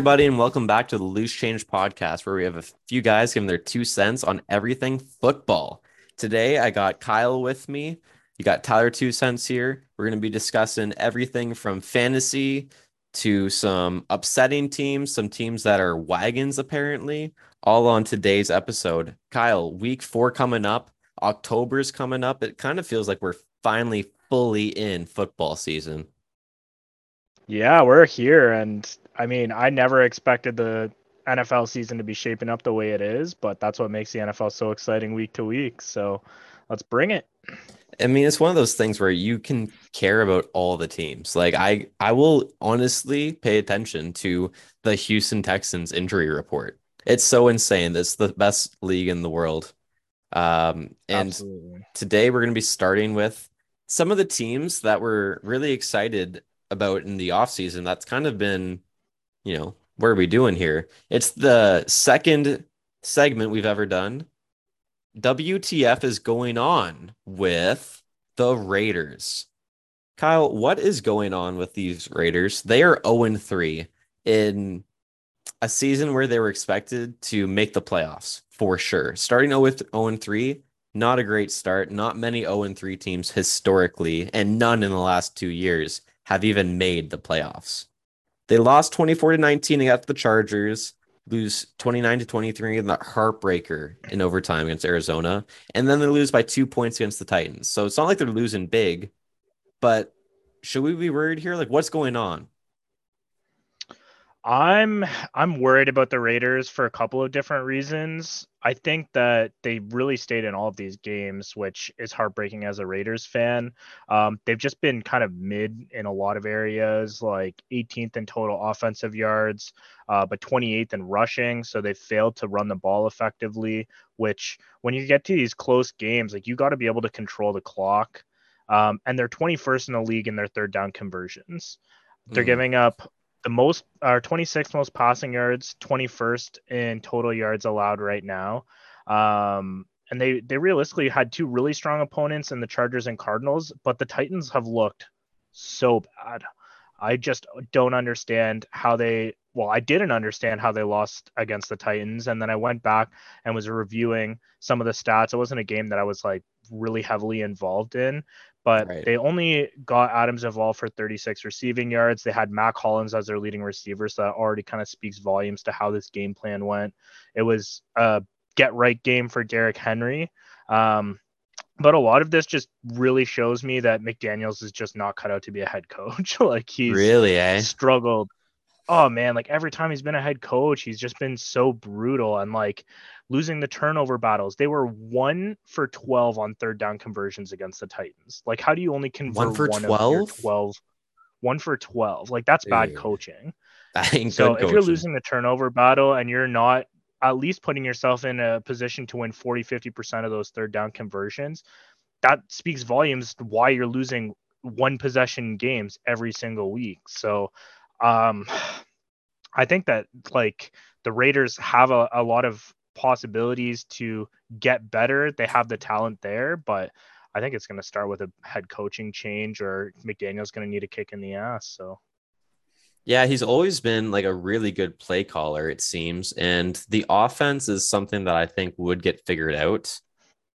Everybody, and welcome back to the Loose Change podcast, where we have a few guys giving their two cents on everything football. Today, I got Kyle with me. You got Tyler two cents here. We're going to be discussing everything from fantasy to some upsetting teams, some teams that are wagons, apparently, all on today's episode. Kyle, week four coming up, October's coming up. It kind of feels like we're finally fully in football season. Yeah, we're here. And I mean, I never expected the NFL season to be shaping up the way it is, but that's what makes the NFL so exciting week to week. So let's bring it. I mean, it's one of those things where you can care about all the teams. Like I I will honestly pay attention to the Houston Texans injury report. It's so insane. It's the best league in the world. Um, and Absolutely. today we're going to be starting with some of the teams that we're really excited about in the offseason that's kind of been, you know, what are we doing here? It's the second segment we've ever done. WTF is going on with the Raiders. Kyle, what is going on with these Raiders? They are 0 3 in a season where they were expected to make the playoffs for sure. Starting 0 3, not a great start. Not many 0 3 teams historically, and none in the last two years have even made the playoffs. They lost 24 to 19 against the Chargers, lose 29 to 23 in the heartbreaker in overtime against Arizona, and then they lose by two points against the Titans. So it's not like they're losing big, but should we be worried here? Like, what's going on? I'm I'm worried about the Raiders for a couple of different reasons. I think that they really stayed in all of these games, which is heartbreaking as a Raiders fan. Um, they've just been kind of mid in a lot of areas, like 18th in total offensive yards, uh, but 28th in rushing. So they failed to run the ball effectively. Which, when you get to these close games, like you got to be able to control the clock. Um, and they're 21st in the league in their third down conversions. They're mm. giving up the most are 26th most passing yards, 21st in total yards allowed right now. Um, and they they realistically had two really strong opponents in the Chargers and Cardinals, but the Titans have looked so bad. I just don't understand how they well, I didn't understand how they lost against the Titans and then I went back and was reviewing some of the stats. It wasn't a game that I was like really heavily involved in, but right. they only got Adams involved for 36 receiving yards. They had Mack Hollins as their leading receiver, so that already kind of speaks volumes to how this game plan went. It was a get right game for Derrick Henry. Um, but a lot of this just really shows me that McDaniels is just not cut out to be a head coach. like he's really eh? struggled oh man, like every time he's been a head coach, he's just been so brutal and like losing the turnover battles. They were one for 12 on third down conversions against the Titans. Like, how do you only convert one for one 12? 12? One for 12. Like, that's bad coaching. That ain't so if you're losing the turnover battle and you're not at least putting yourself in a position to win 40, 50% of those third down conversions, that speaks volumes why you're losing one possession games every single week. So um, I think that like the Raiders have a, a lot of possibilities to get better. They have the talent there, but I think it's going to start with a head coaching change or McDaniel's going to need a kick in the ass. So, yeah, he's always been like a really good play caller, it seems. And the offense is something that I think would get figured out.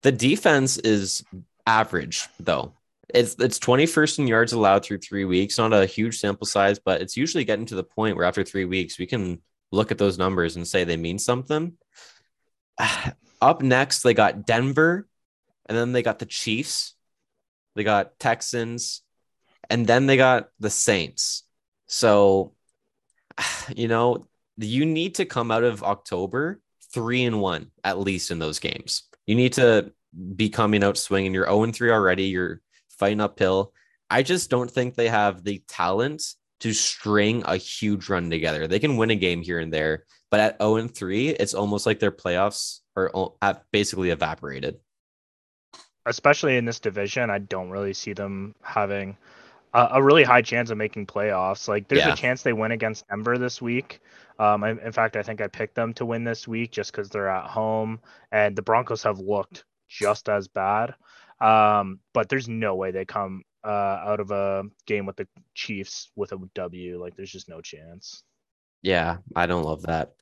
The defense is average, though. It's it's 21st in yards allowed through three weeks. Not a huge sample size, but it's usually getting to the point where after three weeks we can look at those numbers and say they mean something. Up next, they got Denver, and then they got the Chiefs, they got Texans, and then they got the Saints. So, you know, you need to come out of October three and one at least in those games. You need to be coming out swinging. You're 0 and 3 already. You're fighting uphill. I just don't think they have the talent to string a huge run together. They can win a game here and there, but at 0 and 3, it's almost like their playoffs are basically evaporated. Especially in this division, I don't really see them having a, a really high chance of making playoffs. Like, there's yeah. a chance they win against Denver this week. Um, I, in fact, I think I picked them to win this week just because they're at home, and the Broncos have looked just as bad. Um, but there's no way they come uh, out of a game with the Chiefs with a W. Like there's just no chance. Yeah, I don't love that.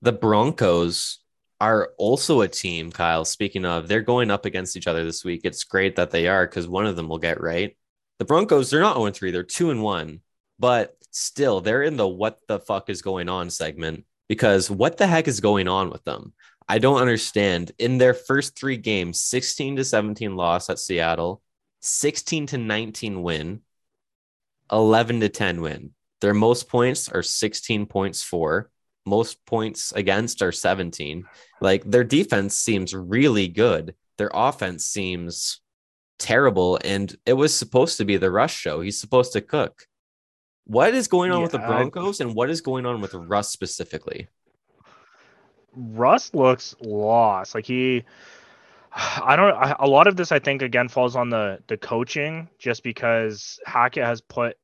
The Broncos are also a team, Kyle. Speaking of, they're going up against each other this week. It's great that they are because one of them will get right. The Broncos, they're not 0 3, they're 2 and 1, but still, they're in the what the fuck is going on segment because what the heck is going on with them? I don't understand. In their first three games, 16 to 17 loss at Seattle, 16 to 19 win, 11 to 10 win. Their most points are 16 points for. Most points against are 17. Like their defense seems really good. Their offense seems terrible. And it was supposed to be the rush show. He's supposed to cook. What is going on Yeah, with the I- Broncos and what is going on with Russ specifically? Russ looks lost. Like he, I don't. I, a lot of this, I think, again, falls on the the coaching, just because Hackett has put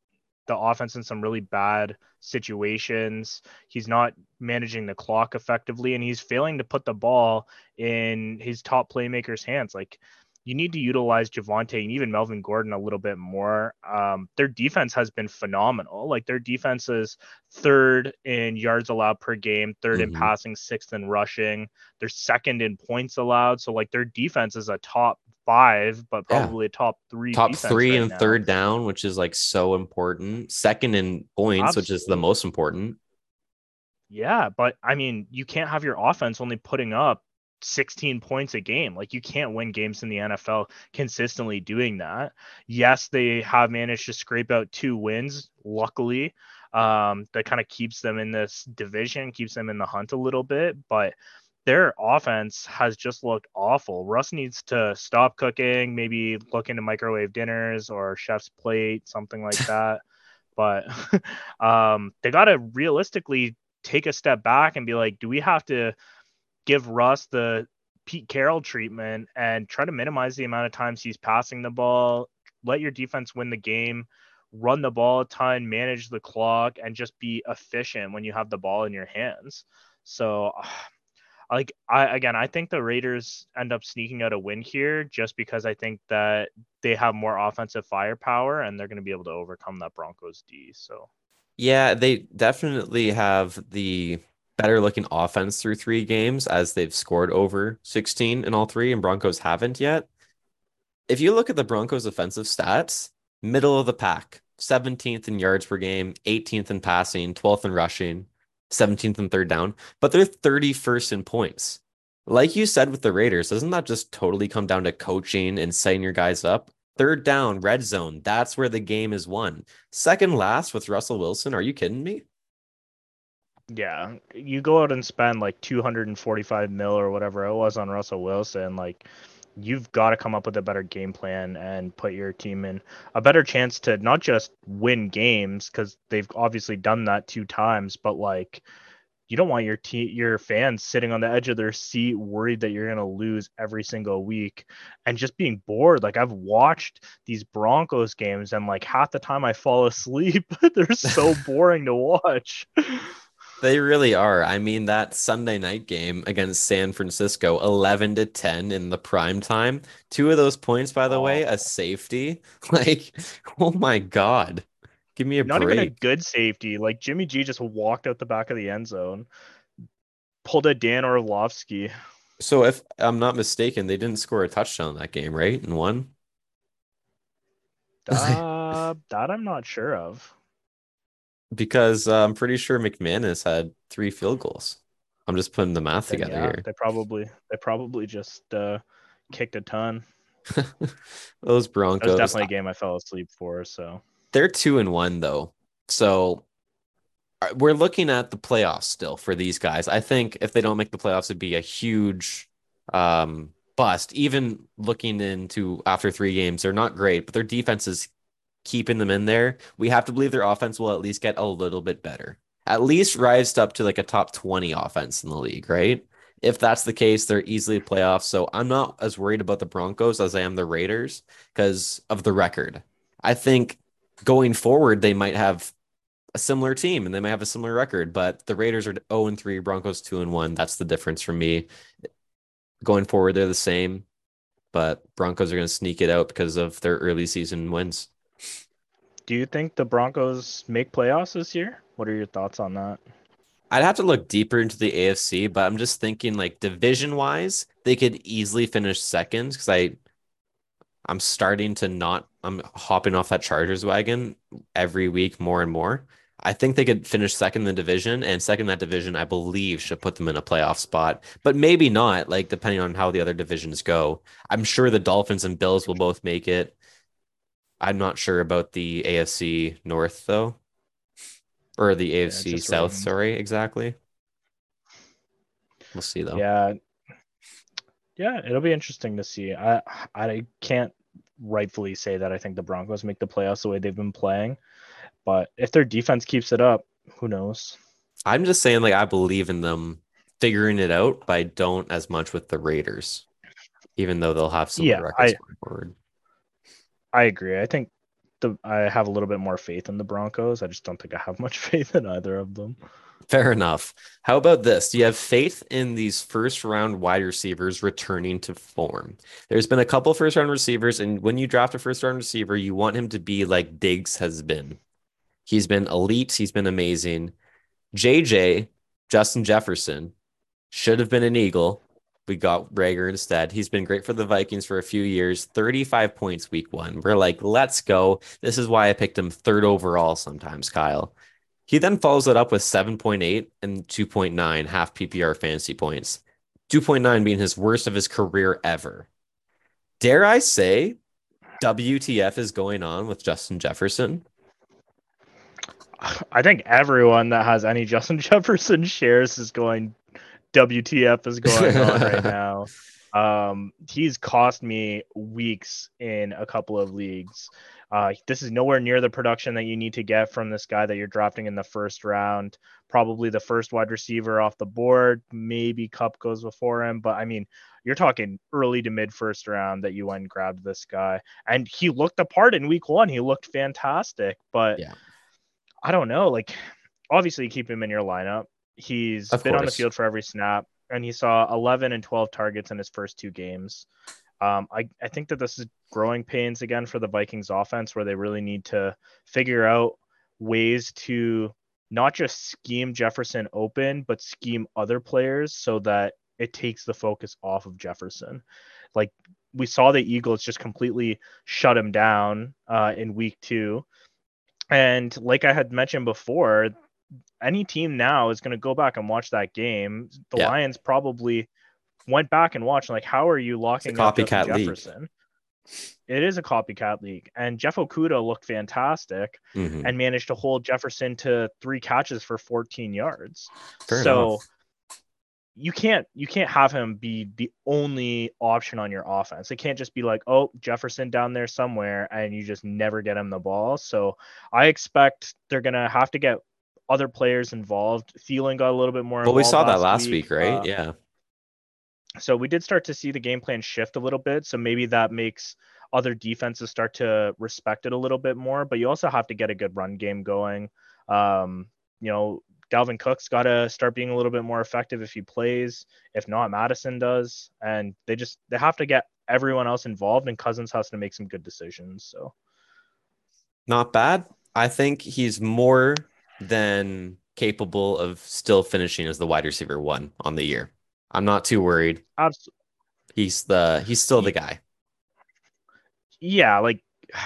the offense in some really bad situations. He's not managing the clock effectively, and he's failing to put the ball in his top playmakers' hands. Like you need to utilize Javonte and even Melvin Gordon a little bit more. Um, their defense has been phenomenal. Like their defense is third in yards allowed per game, 3rd in Mhm. passing, sixth in rushing. They're second in points allowed. So like their defense is a top five, but Yeah. probably a top three. Top three right and now. third down, which is like so important. Second in points, which is the most important. Yeah, but I mean, you can't have your offense only putting up 16 points a game. Like you can't win games in the NFL consistently doing that. Yes, they have managed to scrape out two wins, luckily. Um, that kind of keeps them in this division, keeps them in the hunt a little bit, but their offense has just looked awful. Russ needs to stop cooking, maybe look into microwave dinners or chef's plate, something like that. but um, they got to realistically take a step back and be like, do we have to give Russ the Pete Carroll treatment and try to minimize the amount of times he's passing the ball, let your defense win the game, run the ball a ton, manage the clock, and just be efficient when you have the ball in your hands. So, like, I again, I think the Raiders end up sneaking out a win here just because I think that they have more offensive firepower and they're going to be able to overcome that Broncos D. So, Yeah, they definitely have the better looking offense through three games as they've scored over 16 in all three, and Broncos haven't yet. If you look at the Broncos' offensive stats, middle of the pack, 17th in yards per game, 18th in passing, 12th in rushing, 17th in third down, but they're 31st in points. Like you said with the Raiders, doesn't that just totally come down to coaching and setting your guys up? Third down, red zone, that's where the game is won. Second last with Russell Wilson. Are you kidding me? Yeah, you go out and spend like 245 mil or whatever it was on Russell Wilson, like you've got to come up with a better game plan and put your team in a better chance to not just win games because they've obviously done that two times, but like you don't want your te- your fans sitting on the edge of their seat worried that you're going to lose every single week and just being bored. Like i've watched these broncos games and like half the time i fall asleep. They're so boring to watch They really are. I mean, that Sunday night game against San Francisco, 11 to 10 in the prime time. Two of those points, by the way, a safety. Like, oh my God. Give me a not even a good safety like jimmy g just walked out the back of the end zone pulled a dan orlovsky So, if I'm not mistaken, they didn't score a touchdown that game, right? And one? uh, that i'm not sure of Because uh, I'm pretty sure McManus had three field goals. I'm just putting the math together yeah, here. they probably they probably just uh kicked a ton Those That Broncos. was definitely a game I fell asleep for. So They're two and one though. So uh, we're looking at the playoffs still for these guys. I think if they don't make the playoffs, it'd be a huge um, bust. Even looking into after three games, they're not great, but their defense is keeping them in there. We have to believe their offense will at least get a little bit better. At least rise up to like a top 20 offense in the league, right? If that's the case, they're easily playoffs. So I'm not as worried about the Broncos as I am the Raiders because of the record. I think going forward, they might have a similar team and they might have a similar record, but the Raiders are 0 and 3, Broncos 2 and 1. That's the difference for me. Going forward, they're the same, but Broncos are going to sneak it out because of their early season wins. Do you think the Broncos make playoffs this year? What are your thoughts on that? I'd have to look deeper into the AFC, but I'm just thinking like division wise, they could easily finish second because I I'm starting to not I'm hopping off that Chargers wagon every week more and more. I think they could finish second in the division, and second in that division, I believe, should put them in a playoff spot, but maybe not, like depending on how the other divisions go. I'm sure the Dolphins and Bills will both make it. I'm not sure about the AFC North though, or the AFC yeah, South. Sorry, exactly. We'll see though. Yeah, yeah, it'll be interesting to see. I I can't rightfully say that I think the Broncos make the playoffs the way they've been playing. But if their defense keeps it up, who knows? I'm just saying, like, I believe in them figuring it out, but I don't as much with the Raiders, even though they'll have some yeah, records I, forward. I agree. I think the I have a little bit more faith in the Broncos. I just don't think I have much faith in either of them. Fair enough. How about this? Do you have faith in these first round wide receivers returning to form? There's been a couple first round receivers, and when you draft a first round receiver, you want him to be like Diggs has been. He's been elite, he's been amazing. JJ, Justin Jefferson, should have been an Eagle. We got Reagor instead. He's been great for the Vikings for a few years. 35 points week one. We're like, let's go. This is why I picked him third overall sometimes, Kyle. He then follows it up with 7.8 and 2.9 half PPR fantasy points, 2.9 being his worst of his career ever. Dare I say, WTF is going on with Justin Jefferson? I think everyone that has any Justin Jefferson shares is going WTF is going on right now. Um, he's cost me weeks in a couple of leagues. Uh, this is nowhere near the production that you need to get from this guy that you're drafting in the first round. Probably the first wide receiver off the board. Maybe Kupp goes before him, but I mean, you're talking early to mid first round that you went and grabbed this guy, and he looked apart in week one. He looked fantastic, but yeah. I don't know. Like, obviously, keep him in your lineup. He's of been course. on the field for every snap, and he saw 11 and 12 targets in his first two games. Um, I, I think that this is growing pains again for the Vikings offense where they really need to figure out ways to not just scheme Jefferson open, but scheme other players so that it takes the focus off of Jefferson. Like we saw the Eagles just completely shut him down uh, in week two. And like I had mentioned before, any team now is going to go back and watch that game. The yeah. Lions probably went back and watched like how are you locking copycat Jefferson? League. It is a copycat league, and Jeff Okudah looked fantastic mm-hmm. and managed to hold Jefferson to three catches for 14 yards. Fair so enough. you can't you can't have him be the only option on your offense. It can't just be like, oh, Jefferson down there somewhere, and you just never get him the ball. So I expect they're gonna have to get other players involved. Thielen got a little bit more. Well, we saw that last week, week right? Uh, yeah so we did start to see the game plan shift a little bit. So maybe that makes other defenses start to respect it a little bit more. But you also have to get a good run game going. Um, you know, Dalvin Cook's got to start being a little bit more effective if he plays. If not, Mattison does, and they just they have to get everyone else involved. And Cousins has to make some good decisions. So, not bad. I think he's more than capable of still finishing as the wide receiver one on the year. I'm not too worried. Absolutely. He's the he's still the guy. Yeah, like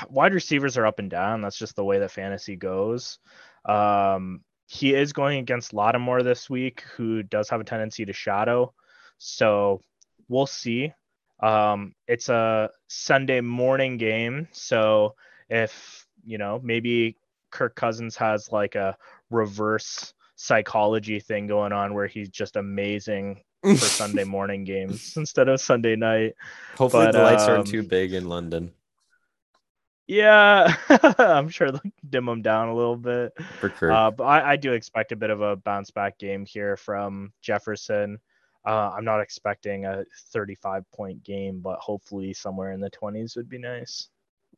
wide receivers are up and down. That's just the way that fantasy goes. Um, he is going against Lattimore this week, who does have a tendency to shadow. So we'll see. Um, it's a Sunday morning game, so if you know maybe Kirk Cousins has like a reverse psychology thing going on where he's just amazing for Sunday morning games instead of Sunday night. Hopefully, but, the lights um, aren't too big in London. Yeah, I'm sure they'll dim them down a little bit. For sure. Uh, but I, I, do expect a bit of a bounce back game here from Jefferson. Uh, I'm not expecting a 35 point game, but hopefully somewhere in the 20s would be nice.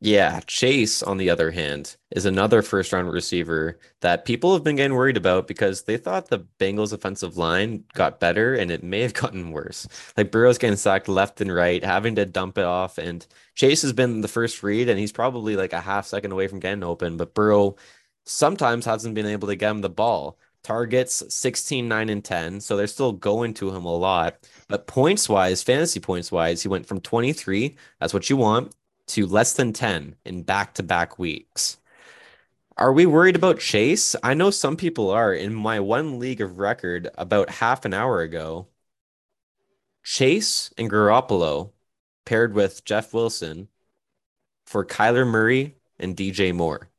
Yeah, Chase, on the other hand, is another first round receiver that people have been getting worried about because they thought the Bengals offensive line got better and it may have gotten worse. Like Burrow's getting sacked left and right, having to dump it off. And Chase has been the first read and he's probably like a half second away from getting open, but Burrow sometimes hasn't been able to get him the ball. targets 16, 9, and 10. So they're still going to him a lot. But points wise, fantasy points wise, he went from 23, that's what you want, to less than 10 in back to back weeks. Are we worried about Chase? I know some people are. In my one league of record, about half an hour ago, Chase and Garoppolo paired with Jeff Wilson for Kyler Murray and DJ Moore.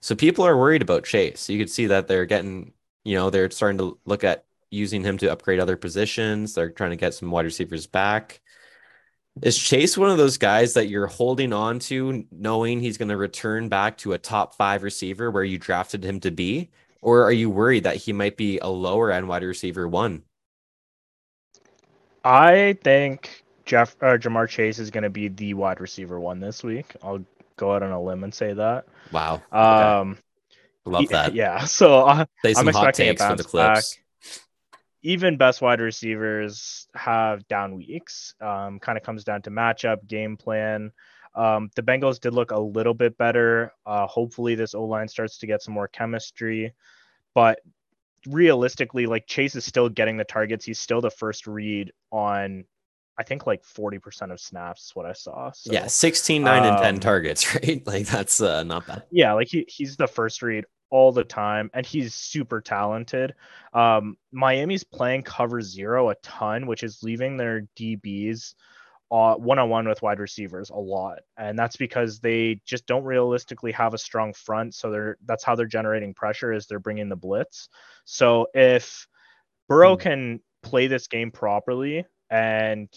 So people are worried about Chase. You could see that they're getting, you know, they're starting to look at using him to upgrade other positions. They're trying to get some wide receivers back. Is Chase one of those guys that you're holding on to, knowing he's going to return back to a top five receiver where you drafted him to be? Or are you worried that he might be a lower end wide receiver one? I think Jeff uh, Ja'Marr Chase is going to be the wide receiver one this week. I'll go out on a limb and say that. Wow. Um, okay. love that. Yeah. So uh, I'm hot expecting a takes for the clips. back. Even best wide receivers have down weeks. Um, kind of comes down to matchup, game plan. Um, the Bengals did look a little bit better. Uh, hopefully, this O line starts to get some more chemistry. But realistically, like Chase is still getting the targets. He's still the first read on, I think, like 40% of snaps, is what I saw. So, yeah, 16, 9, and 10 um, targets, right? Like that's uh, not bad. yeah, like he, he's the first read all the time and he's super talented. Um, Miami's playing cover zero a ton, which is leaving their DBs one on one with wide receivers a lot. And that's because they just don't realistically have a strong front. So they're that's how they're generating pressure is they're bringing the blitz. So if Burrow Hmm. can play this game properly and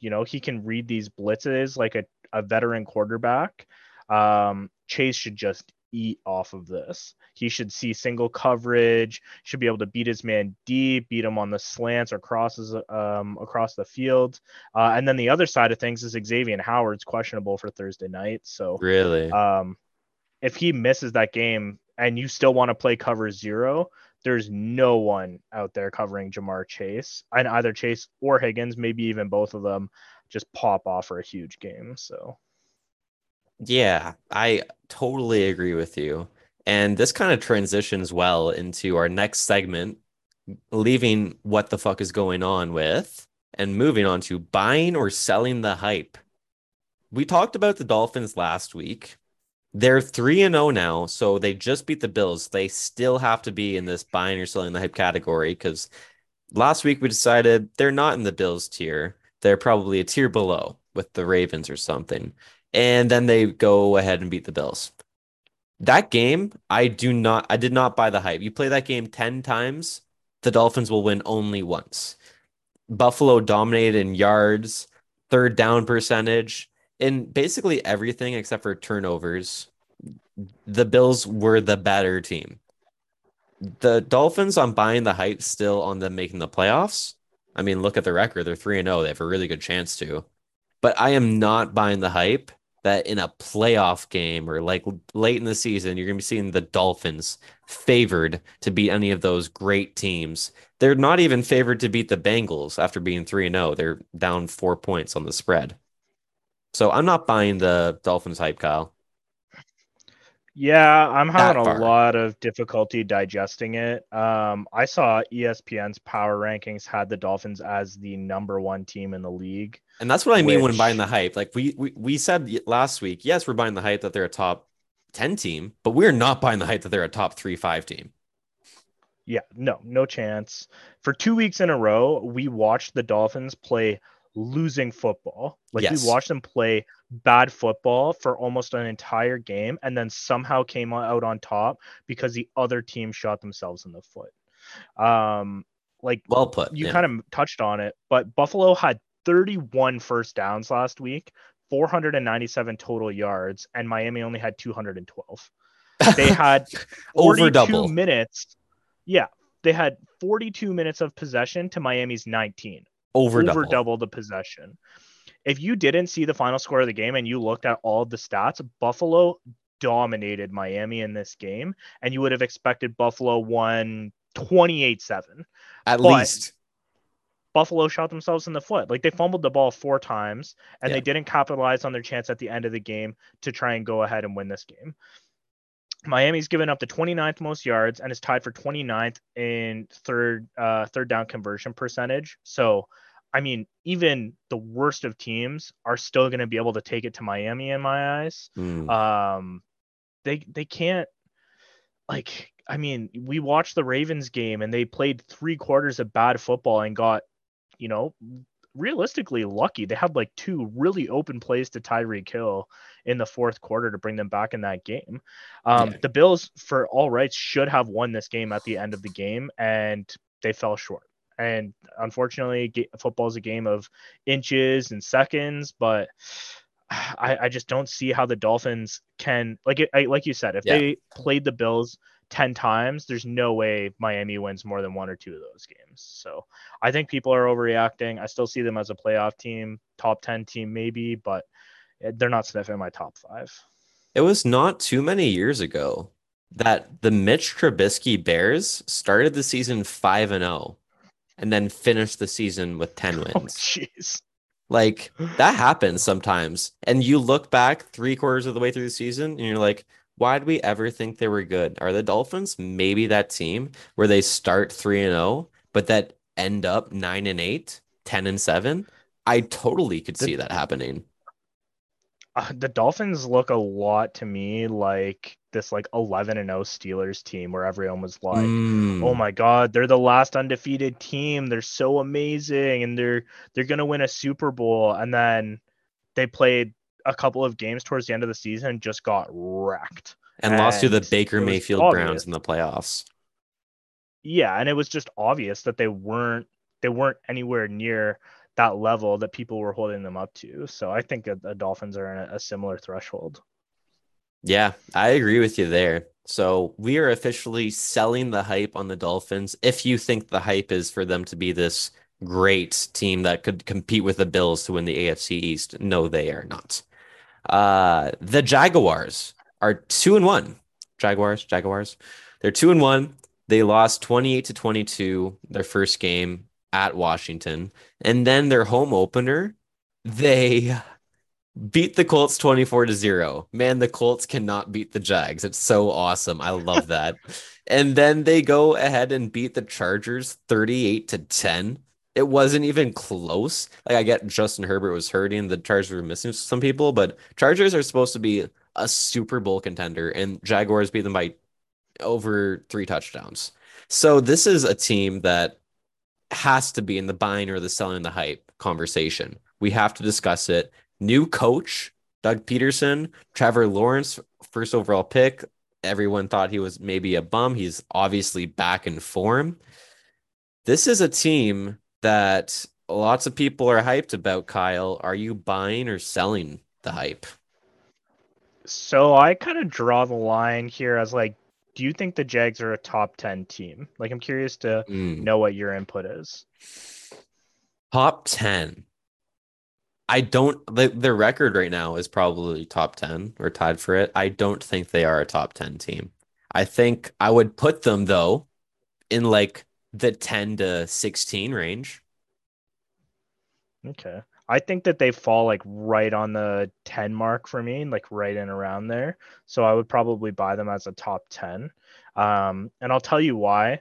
you know he can read these blitzes like a, a veteran quarterback, um, Chase should just eat off of this. He should see single coverage, should be able to beat his man deep, beat him on the slants or crosses um, across the field. Uh, and then the other side of things is Xavier Howard's questionable for Thursday night. So Really? um, if he misses that game and you still want to play cover zero, there's no one out there covering Ja'Marr Chase and either Chase or Higgins, maybe even both of them, just pop off for a huge game. So Yeah, I totally agree with you. And this kind of transitions well into our next segment, leaving what the fuck is going on with and moving on to buying or selling the hype. We talked about the Dolphins last week. They're 3 and 0 now, so they just beat the Bills. They still have to be in this buying or selling the hype category because last week we decided they're not in the Bills tier. They're probably a tier below with the Ravens or something and then they go ahead and beat the Bills. That game, I do not, I did not buy the hype. You play that game 10 times, the Dolphins will win only once. Buffalo dominated in yards, third down percentage, in basically everything except for turnovers. The Bills were the better team. The Dolphins, I'm buying the hype still on them making the playoffs. I mean, look at the record. They're 3 and 0. They have a really good chance to. But I am not buying the hype that in a playoff game or like late in the season, you're going to be seeing the Dolphins favored to beat any of those great teams. They're not even favored to beat the Bengals after being 3 and 0. They're down 4 points on the spread. So I'm not buying the Dolphins hype, Kyle. Yeah, I'm having a lot of difficulty digesting it. Um, I saw ESPN's power rankings had the Dolphins as the number one team in the league. And that's what I mean when buying the hype. Like we, we we said last week, yes, we're buying the hype that they're a top 10 team, but we're not buying the hype that they're a top 3-5 team. Yeah, no, no chance. For two weeks in a row, we watched the Dolphins play losing football. Like Yes. we watched them play bad football for almost an entire game and then somehow came out on top because the other team shot themselves in the foot. Um like Well put. you yeah. kind of touched on it, but Buffalo had 31 first downs last week, 497 total yards, and Miami only had 212. They had over 42 double. minutes. Yeah, they had 42 minutes of possession to Miami's 19, Over, over double. double the possession. If you didn't see the final score of the game and you looked at all the stats, Buffalo dominated Miami in this game, and you would have expected Buffalo won 28 7. At but- least. Buffalo shot themselves in the foot. Like they fumbled the ball four times and Yeah. they didn't capitalize on their chance at the end of the game to try and go ahead and win this game. Miami's given up the 29th most yards and is tied for 29th in third uh, third down conversion percentage. So, I mean, even the worst of teams are still going to be able to take it to Miami in my eyes. Mm. Um, they they can't like. I mean, we watched the Ravens game and they played three quarters of bad football and got, you know, realistically lucky. They had like two really open plays to Tyreek Hill in the fourth quarter to bring them back in that game. Um, Yeah. The Bills, for all rights, should have won this game at the end of the game, and they fell short. And unfortunately, football is a game of inches and seconds, but I, I just don't see how the Dolphins can like it, I, like you said if Yeah. they played the Bills 10 times there's no way Miami wins more than one or two of those games so I think people are overreacting I still see them as a playoff team top 10 team maybe but they're not sniffing my top five It was not too many years ago that the Mitch Trubisky Bears started the season 5 and 0 and then finished the season with 10 oh wins. jeez Like that happens sometimes. And you look back three quarters of the way through the season and you're like, why did we ever think they were good? Are the Dolphins maybe that team where they start 3 and 0, but that end up 9 and 8, 10 and 7? I totally could The- see that happening. uh, the Dolphins look a lot to me like this like 11 and 0 Steelers team where everyone was like Mm. oh my god they're the last undefeated team they're so amazing and they're they're going to win a super bowl and then they played a couple of games towards the end of the season and just got wrecked and lost to the Baker Mayfield obvious. Browns in the playoffs. yeah and it was just obvious that they weren't they weren't anywhere near that level that people were holding them up to so i think that the dolphins are in a, a similar threshold Yeah, I agree with you there. So we are officially selling the hype on the Dolphins. If you think the hype is for them to be this great team that could compete with the Bills to win the AFC East, no, they are not. Uh, the Jaguars are two and one. Jaguars, Jaguars. They're two and one. They lost 28 to 22 their first game at Washington. And then their home opener, they beat the Colts 24 to 0. Man, the Colts cannot beat the Jags. It's so awesome. I love that. and then they go ahead and beat the Chargers 38 to 10. It wasn't even close. Like I get Justin Herbert was hurting, the Chargers were missing some people, but Chargers are supposed to be a Super Bowl contender and Jaguars beat them by over 3 touchdowns. So this is a team that has to be in the buying or the selling the hype conversation. We have to discuss it new coach, Doug Pederson, Trevor Lawrence, first overall pick. Everyone thought he was maybe a bum. He's obviously back in form. This is a team that lots of people are hyped about, Kyle. Are you buying or selling the hype? So I kind of draw the line here as like, do you think the Jags are a top 10 team? Like, I'm curious to Mm. know what your input is. Top 10. I don't, the, their record right now is probably top 10 or tied for it. I don't think they are a top 10 team. I think I would put them, though, in like the 10 to 16 range. Okay. I think that they fall like right on the 10 mark for me, like right in around there. So I would probably buy them as a top 10. Um, and I'll tell you why.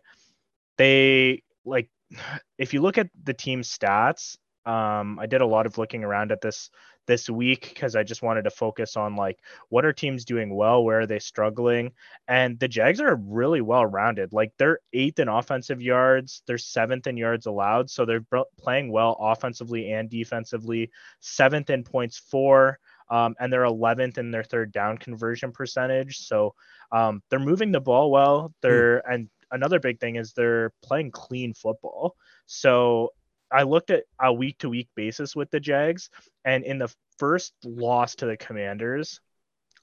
They like if you look at the team stats, um, I did a lot of looking around at this this week because I just wanted to focus on like what are teams doing well, where are they struggling, and the Jags are really well rounded. Like they're eighth in offensive yards, they're seventh in yards allowed, so they're playing well offensively and defensively. Seventh in points for, um, and they're 11th in their third down conversion percentage. So um, they're moving the ball well. They're and another big thing is they're playing clean football. So I looked at a week to week basis with the Jags, and in the first loss to the Commanders,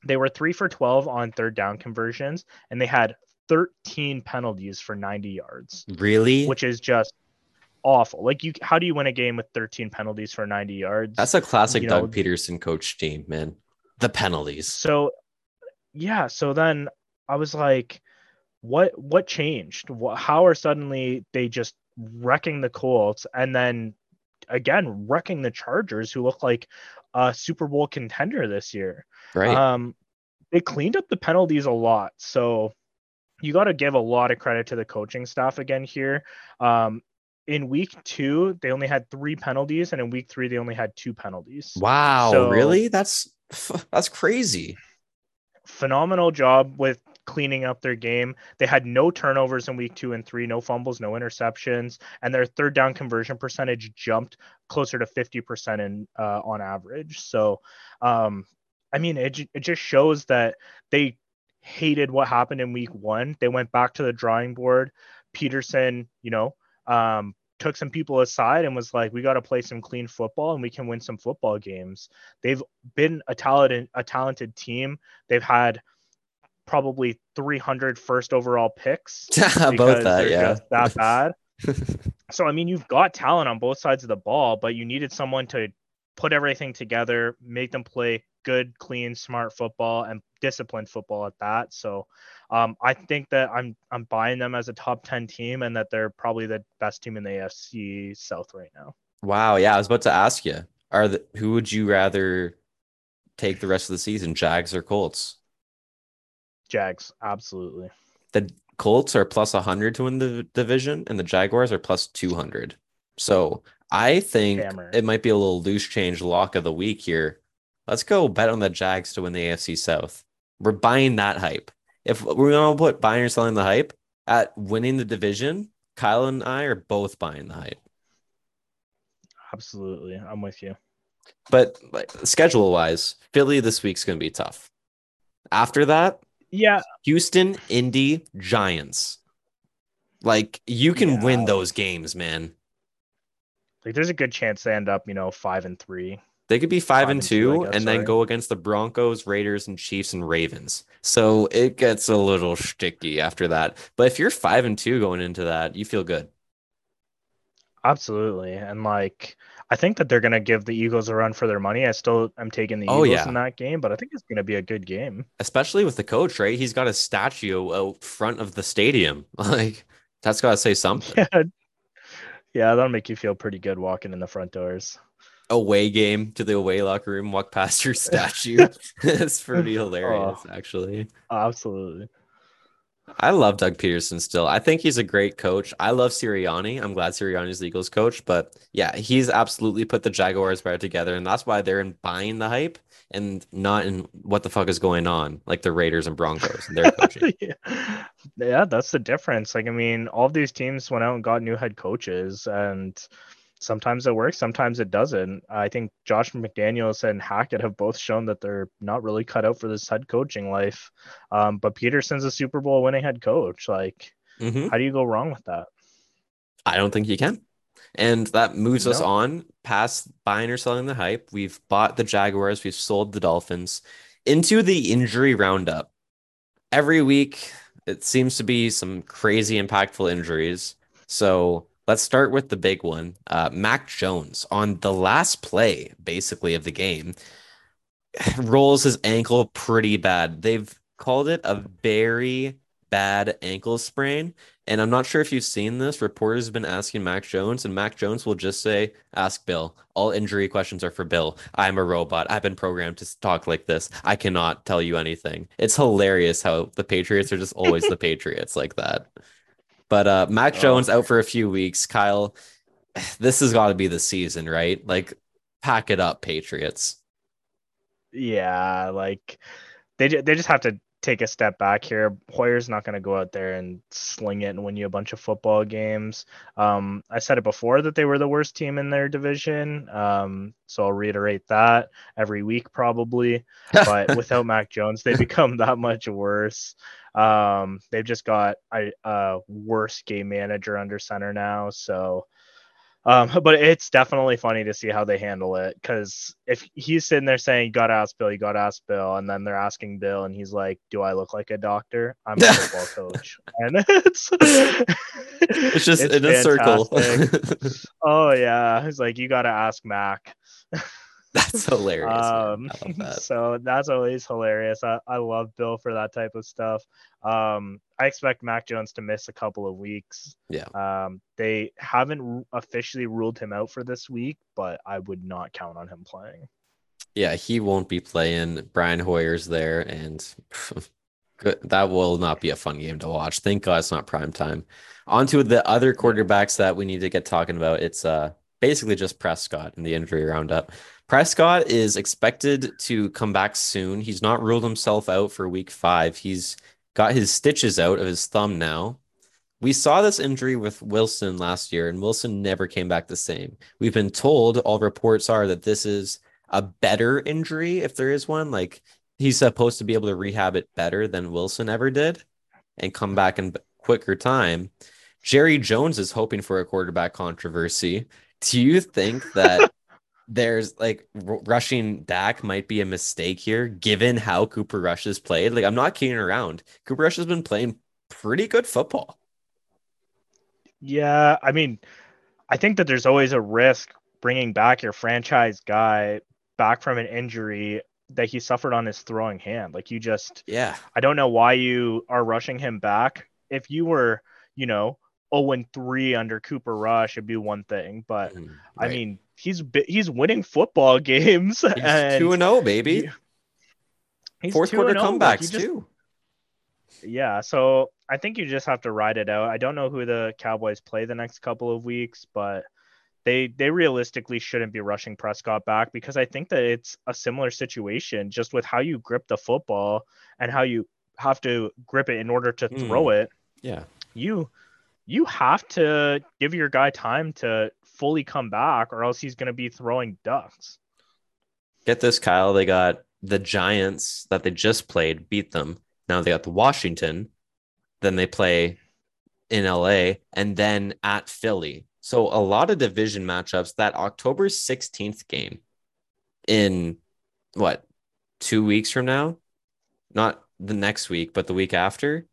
they were three for 12 on third down conversions, and they had 13 penalties for 90 yards, Really? which is just awful. Like you, how do you win a game with 13 penalties for 90 yards? That's a classic you Doug know- Pederson coach team, man. The penalties. so yeah so then i was like what what changed how are suddenly they just wrecking the colts and then again wrecking the chargers who look like a super bowl contender this year Right. um they cleaned up the penalties a lot. So you got to give a lot of credit to the coaching staff again here. Um, in week two, they only had three penalties, and in week three, they only had two penalties. Wow, so, really? That's that's crazy. Phenomenal job with cleaning up their game. They had no turnovers in week two and three, no fumbles, no interceptions, and their third down conversion percentage jumped closer to 50% in uh, on average. So, um, I mean, it, it just shows that they hated what happened in week one. They went back to the drawing board. Pederson, you know, um, took some people aside and was like, "We got to play some clean football, and we can win some football games." They've been a talented a talented team. They've had probably 300 first overall picks. About that, yeah, that bad. so I mean, you've got talent on both sides of the ball, but you needed someone to put everything together, make them play good, clean, smart football and disciplined football at that. So um, I think that I'm I'm buying them as a top 10 team and that they're probably the best team in the AFC South right now. Wow. Yeah, I was about to ask you. Are the who would you rather take the rest of the season, Jags or Colts? Jags, absolutely. The Colts are plus 100 to win the division and the Jaguars are plus 200. So I think Hammer. it might be a little loose change lock of the week here. Let's go bet on the Jags to win the AFC South. We're buying that hype. If we're gonna put buying or selling the hype at winning the division, Kyle and I are both buying the hype. Absolutely, I'm with you. But like, schedule wise, Philly this week's gonna be tough. After that, yeah, Houston, Indy, Giants. Like you can yeah. win those games, man. Like there's a good chance they end up, you know, five and three. They could be five, five and, two, two guess, and then go against the Broncos, Raiders, and Chiefs and Ravens. So it gets a little sticky after that. But if you're five and two going into that, you feel good. Absolutely. And like I think that they're gonna give the Eagles a run for their money. I still am taking the oh, Eagles yeah. in that game, but I think it's gonna be a good game. Especially with the coach, right? He's got a statue out front of the stadium. Like that's gotta say something. Yeah, yeah, that'll make you feel pretty good walking in the front doors. Away game to the away locker room, walk past your statue. it's pretty hilarious, oh, actually. Absolutely. I love Doug Pederson still. I think he's a great coach. I love Sirianni. I'm glad Sirianni's the Eagles coach, but yeah, he's absolutely put the Jaguars better together, and that's why they're in buying the hype and not in what the fuck is going on, like the Raiders and Broncos and their coaching. yeah. yeah, that's the difference. Like, I mean, all of these teams went out and got new head coaches, and sometimes it works, sometimes it doesn't. I think Josh McDaniels and Hackett have both shown that they're not really cut out for this head coaching life. Um, but Pederson's a Super Bowl winning head coach. Like, mm-hmm. how do you go wrong with that? I don't think you can. And that moves no. us on past buying or selling the hype. We've bought the Jaguars, we've sold the Dolphins into the injury roundup. Every week, it seems to be some crazy impactful injuries. So let's start with the big one. Uh, Mac Jones on the last play, basically, of the game, rolls his ankle pretty bad. They've called it a very bad ankle sprain. And I'm not sure if you've seen this. Reporters have been asking Mac Jones, and Mac Jones will just say, Ask Bill. All injury questions are for Bill. I'm a robot. I've been programmed to talk like this. I cannot tell you anything. It's hilarious how the Patriots are just always the Patriots like that. But uh Mac oh. Jones out for a few weeks. Kyle, this has got to be the season, right? Like, pack it up, Patriots. Yeah, like they they just have to take a step back here. Hoyer's not going to go out there and sling it and win you a bunch of football games. Um, I said it before that they were the worst team in their division. Um, so I'll reiterate that every week probably. But without Mac Jones, they become that much worse. Um, they've just got a, a worse game manager under center now. So um, but it's definitely funny to see how they handle it because if he's sitting there saying, "You got to ask Bill, you got to ask Bill," and then they're asking Bill, and he's like, "Do I look like a doctor? I'm a football coach," and it's it's just it's in fantastic. a circle. oh yeah, he's like, "You got to ask Mac." That's hilarious. Um, that. So that's always hilarious. I, I love Bill for that type of stuff. Um, I expect Mac Jones to miss a couple of weeks. Yeah. Um, they haven't officially ruled him out for this week, but I would not count on him playing. Yeah, he won't be playing. Brian Hoyer's there, and that will not be a fun game to watch. Thank God it's not prime time. On to the other quarterbacks that we need to get talking about. It's uh basically just Prescott in the injury roundup. Prescott is expected to come back soon. He's not ruled himself out for week five. He's got his stitches out of his thumb now. We saw this injury with Wilson last year, and Wilson never came back the same. We've been told all reports are that this is a better injury if there is one. Like he's supposed to be able to rehab it better than Wilson ever did and come back in quicker time. Jerry Jones is hoping for a quarterback controversy. Do you think that there's like r- rushing Dak might be a mistake here, given how Cooper Rush has played? Like, I'm not kidding around. Cooper Rush has been playing pretty good football. Yeah, I mean, I think that there's always a risk bringing back your franchise guy back from an injury that he suffered on his throwing hand. Like, you just, yeah, I don't know why you are rushing him back. If you were, you know, 0 and 3 under Cooper Rush, it'd be one thing. But mm, right. I mean, he's he's winning football games. He's and 2 and 0, baby. He, Fourth quarter comebacks, just, too. Yeah. So I think you just have to ride it out. I don't know who the Cowboys play the next couple of weeks, but they they realistically shouldn't be rushing Prescott back because I think that it's a similar situation just with how you grip the football and how you have to grip it in order to mm. throw it. Yeah. You you have to give your guy time to fully come back or else he's going to be throwing ducks. Get this, Kyle. They got the Giants that they just played, beat them. Now they got the Washington. Then they play in LA and then at Philly. So a lot of division matchups. That October 16th game in what, two weeks from now? Not the next week, but the week after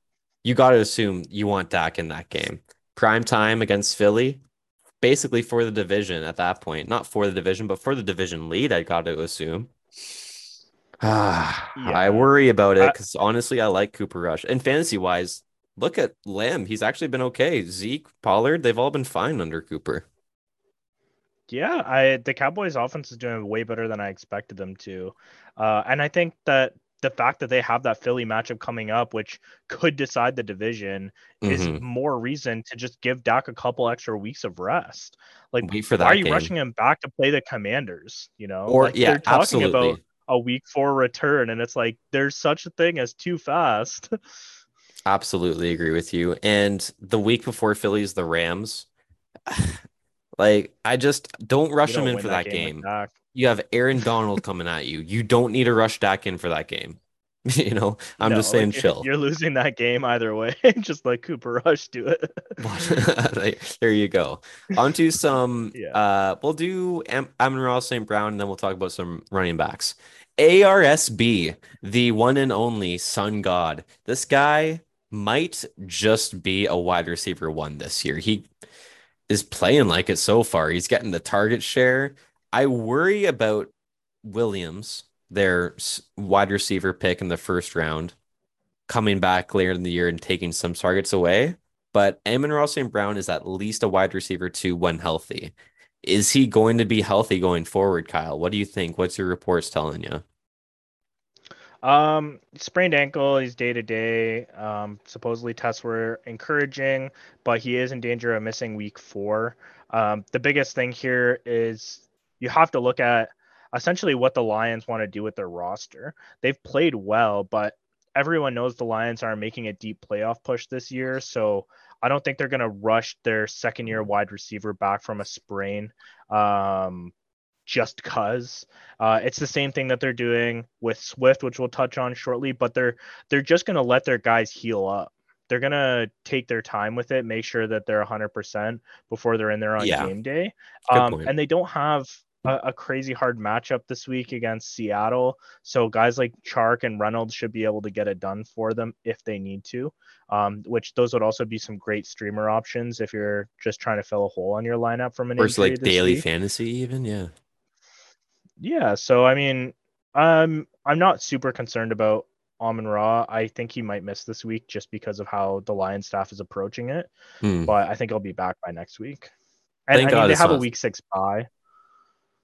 you got to assume you want Dak in that game. Prime time against Philly, basically for the division at that point. Not for the division, but for the division lead, I got to assume. Ah, yeah. I worry about it because honestly, I like Cooper Rush. And fantasy wise, look at Lamb. He's actually been okay. Zeke, Pollard, they've all been fine under Cooper. Yeah, I the Cowboys offense is doing way better than I expected them to. Uh, and I think that the fact that they have that Philly matchup coming up, which could decide the division, mm-hmm. is more reason to just give Dak a couple extra weeks of rest. Like, Wait for that why are you game. rushing him back to play the Commanders? You know, or like, yeah, they're talking absolutely. about a week four return, and it's like there's such a thing as too fast. absolutely agree with you. And the week before Philly's the Rams. Like, I just don't rush him in for that, that game. game you have Aaron Donald coming at you. You don't need to rush Dak in for that game. you know, I'm no, just saying, like, chill. You're losing that game either way. just like Cooper Rush do it. there you go. On to some. yeah. Uh, we'll do Am- Amon St. Brown, and then we'll talk about some running backs. ARSB, the one and only Sun God. This guy might just be a wide receiver one this year. He is playing like it so far. He's getting the target share. I worry about Williams, their wide receiver pick in the first round, coming back later in the year and taking some targets away. But Amon-Ra St. Brown is at least a wide receiver two when healthy. Is he going to be healthy going forward, Kyle? What do you think? What's your reports telling you? Um, sprained ankle. He's day to day. Um, supposedly tests were encouraging, but he is in danger of missing week four. Um, the biggest thing here is you have to look at essentially what the Lions want to do with their roster. They've played well, but everyone knows the Lions are making a deep playoff push this year. So I don't think they're going to rush their second year wide receiver back from a sprain um, just because. Uh, it's the same thing that they're doing with Swift, which we'll touch on shortly, but they're they're just going to let their guys heal up. They're going to take their time with it, make sure that they're 100% before they're in there on yeah. game day. Um, and they don't have a, a, crazy hard matchup this week against Seattle. So guys like Chark and Reynolds should be able to get it done for them if they need to. Um, which those would also be some great streamer options if you're just trying to fill a hole on your lineup from an first like daily week. fantasy even yeah. Yeah, so I mean, um, I'm not super concerned about Amon Ra. I think he might miss this week just because of how the Lions staff is approaching it. Hmm. But I think I'll be back by next week. And Thank I mean, God they have a week six bye.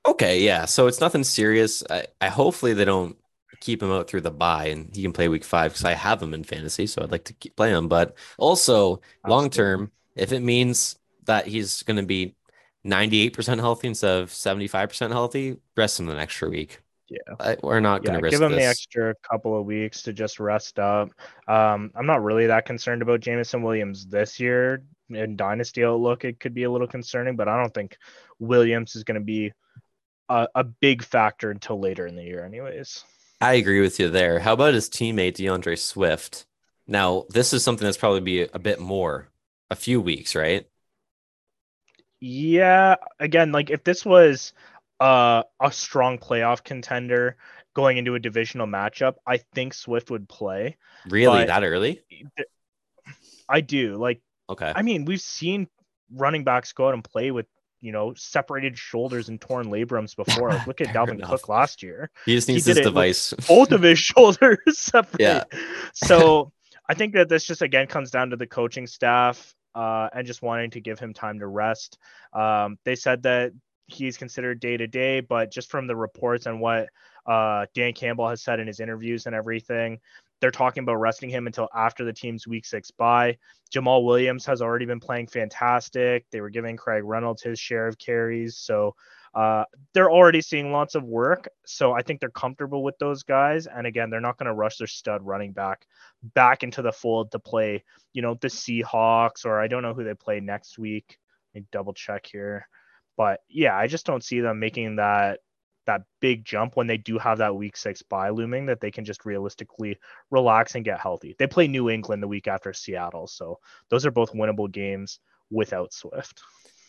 Okay, yeah. So it's nothing serious. I, I hopefully they don't keep him out through the bye and he can play week five because I have him in fantasy, so I'd like to keep play him. But also long term, if it means that he's going to be 98% healthy instead of 75% healthy, rest him the extra week. Yeah, I, we're not going to risk give him this. the extra couple of weeks to just rest up. Um, I'm not really that concerned about Jameson Williams this year. In dynasty outlook, it could be a little concerning, but I don't think Williams is going to be a, a big factor until later in the year, anyways. I agree with you there. How about his teammate D'Andre Swift? Now, this is something that's probably be a bit more, a few weeks, right? Yeah, again, like if this was uh, a strong playoff contender going into a divisional matchup, I think Swift would play. Really, that early? I do. Like, Okay. I mean, we've seen running backs go out and play with, you know, separated shoulders and torn labrums before. Like, look at Dalvin enough. Cook last year. He just needs his device. Both of his shoulders separate. Yeah. So I think that this just again comes down to the coaching staff uh, and just wanting to give him time to rest. Um, they said that he's considered day to day, but just from the reports and what uh, Dan Campbell has said in his interviews and everything, they're talking about resting him until after the team's week six bye. Jamaal Williams has already been playing fantastic. They were giving Craig Reynolds his share of carries. So uh, they're already seeing lots of work. So I think they're comfortable with those guys. And again, they're not going to rush their stud running back back into the fold to play, you know, the Seahawks or I don't know who they play next week. Let me double check here. But yeah, I just don't see them making that that big jump when they do have that week six bye looming that they can just realistically relax and get healthy. They play New England the week after Seattle. So those are both winnable games without Swift.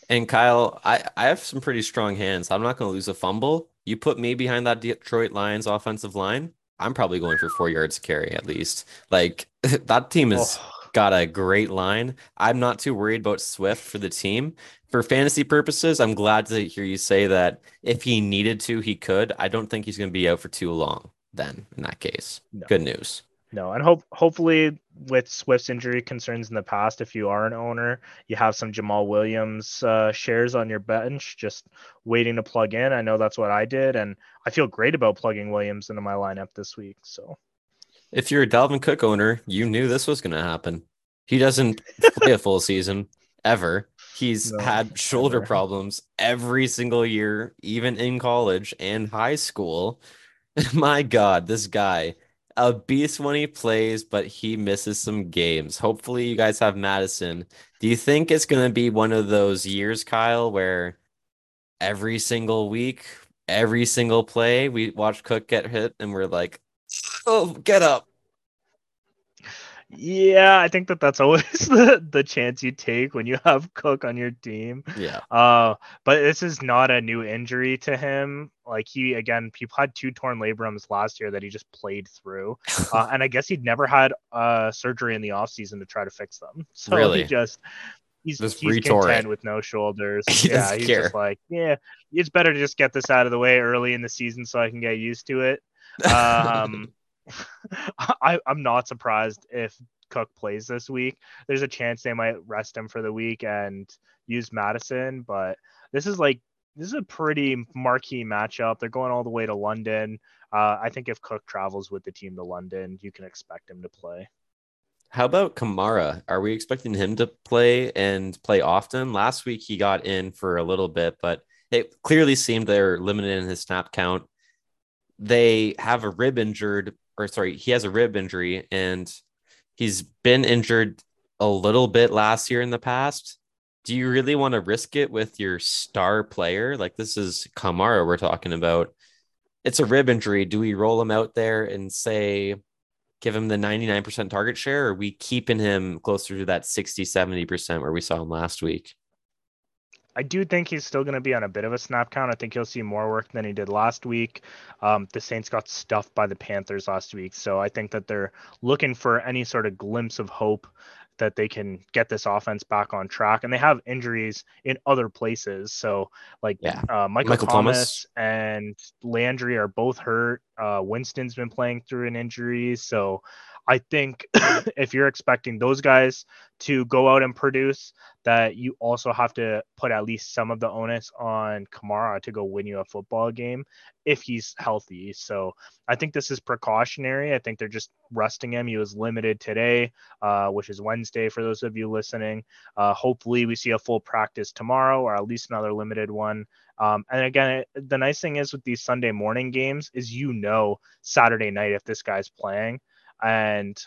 And Kyle, I, I have some pretty strong hands. I'm not going to lose a fumble. You put me behind that Detroit Lions offensive line, I'm probably going for four yards carry at least. Like that team is Oh, got a great line. I'm not too worried about Swift for the team. For fantasy purposes, I'm glad to hear you say that if he needed to, he could. I don't think he's going to be out for too long then in that case. No. Good news. No, and hope hopefully with Swift's injury concerns in the past, if you are an owner, you have some Jamaal Williams uh, shares on your bench, just waiting to plug in. I know that's what I did, and I feel great about plugging Williams into my lineup this week. So If you're a Dalvin Cook owner, you knew this was going to happen. He doesn't play a full season ever. He's No, had shoulder ever. problems every single year, even in college and high school. My God, this guy, a beast when he plays, but he misses some games. Hopefully, you guys have Mattison. Do you think it's going to be one of those years, Kyle, where every single week, every single play, we watch Cook get hit and we're like, oh, get up. yeah, I think that that's always the the chance you take when you have Cook on your team. Yeah. Uh, but this is not a new injury to him. Like he again, he had two torn labrums last year that he just played through. Uh, and I guess he'd never had uh surgery in the offseason to try to fix them. So Really? he just he's Just he's retore content it. with no shoulders. He yeah, he's care. just like, yeah, it's better to just get this out of the way early in the season so I can get used to it. Um, I, I'm not surprised if Cook plays this week. There's a chance they might rest him for the week and use Mattison, but this is like this is a pretty marquee matchup. They're going all the way to London. Uh, I think if Cook travels with the team to London, you can expect him to play. How about Kamara? Are we expecting him to play and play often? Last week he got in for a little bit, but it clearly seemed they're limited in his snap count. They have a rib injured, or sorry, he has a rib injury, and he's been injured a little bit last year in the past. Do you really want to risk it with your star player? Like this is Kamara we're talking about. It's a rib injury. Do we roll him out there and say, give him the 99% target share, or are we keeping him closer to that 60, 70% where we saw him last week? I do think he's still going to be on a bit of a snap count. I think he'll see more work than he did last week. Um, the Saints got stuffed by the Panthers last week, so I think that they're looking for any sort of glimpse of hope that they can get this offense back on track. And they have injuries in other places, so like Yeah. uh, Michael, Michael Thomas, and Landry are both hurt. Uh, Winston's been playing through an injury, so I think if you're expecting those guys to go out and produce, that you also have to put at least some of the onus on Kamara to go win you a football game if he's healthy. So I think this is precautionary. I think they're just resting him. He was limited today, uh, which is Wednesday for those of you listening. Uh, hopefully, we see a full practice tomorrow or at least another limited one. Um, and again, the nice thing is with these Sunday morning games is you know Saturday night if this guy's playing and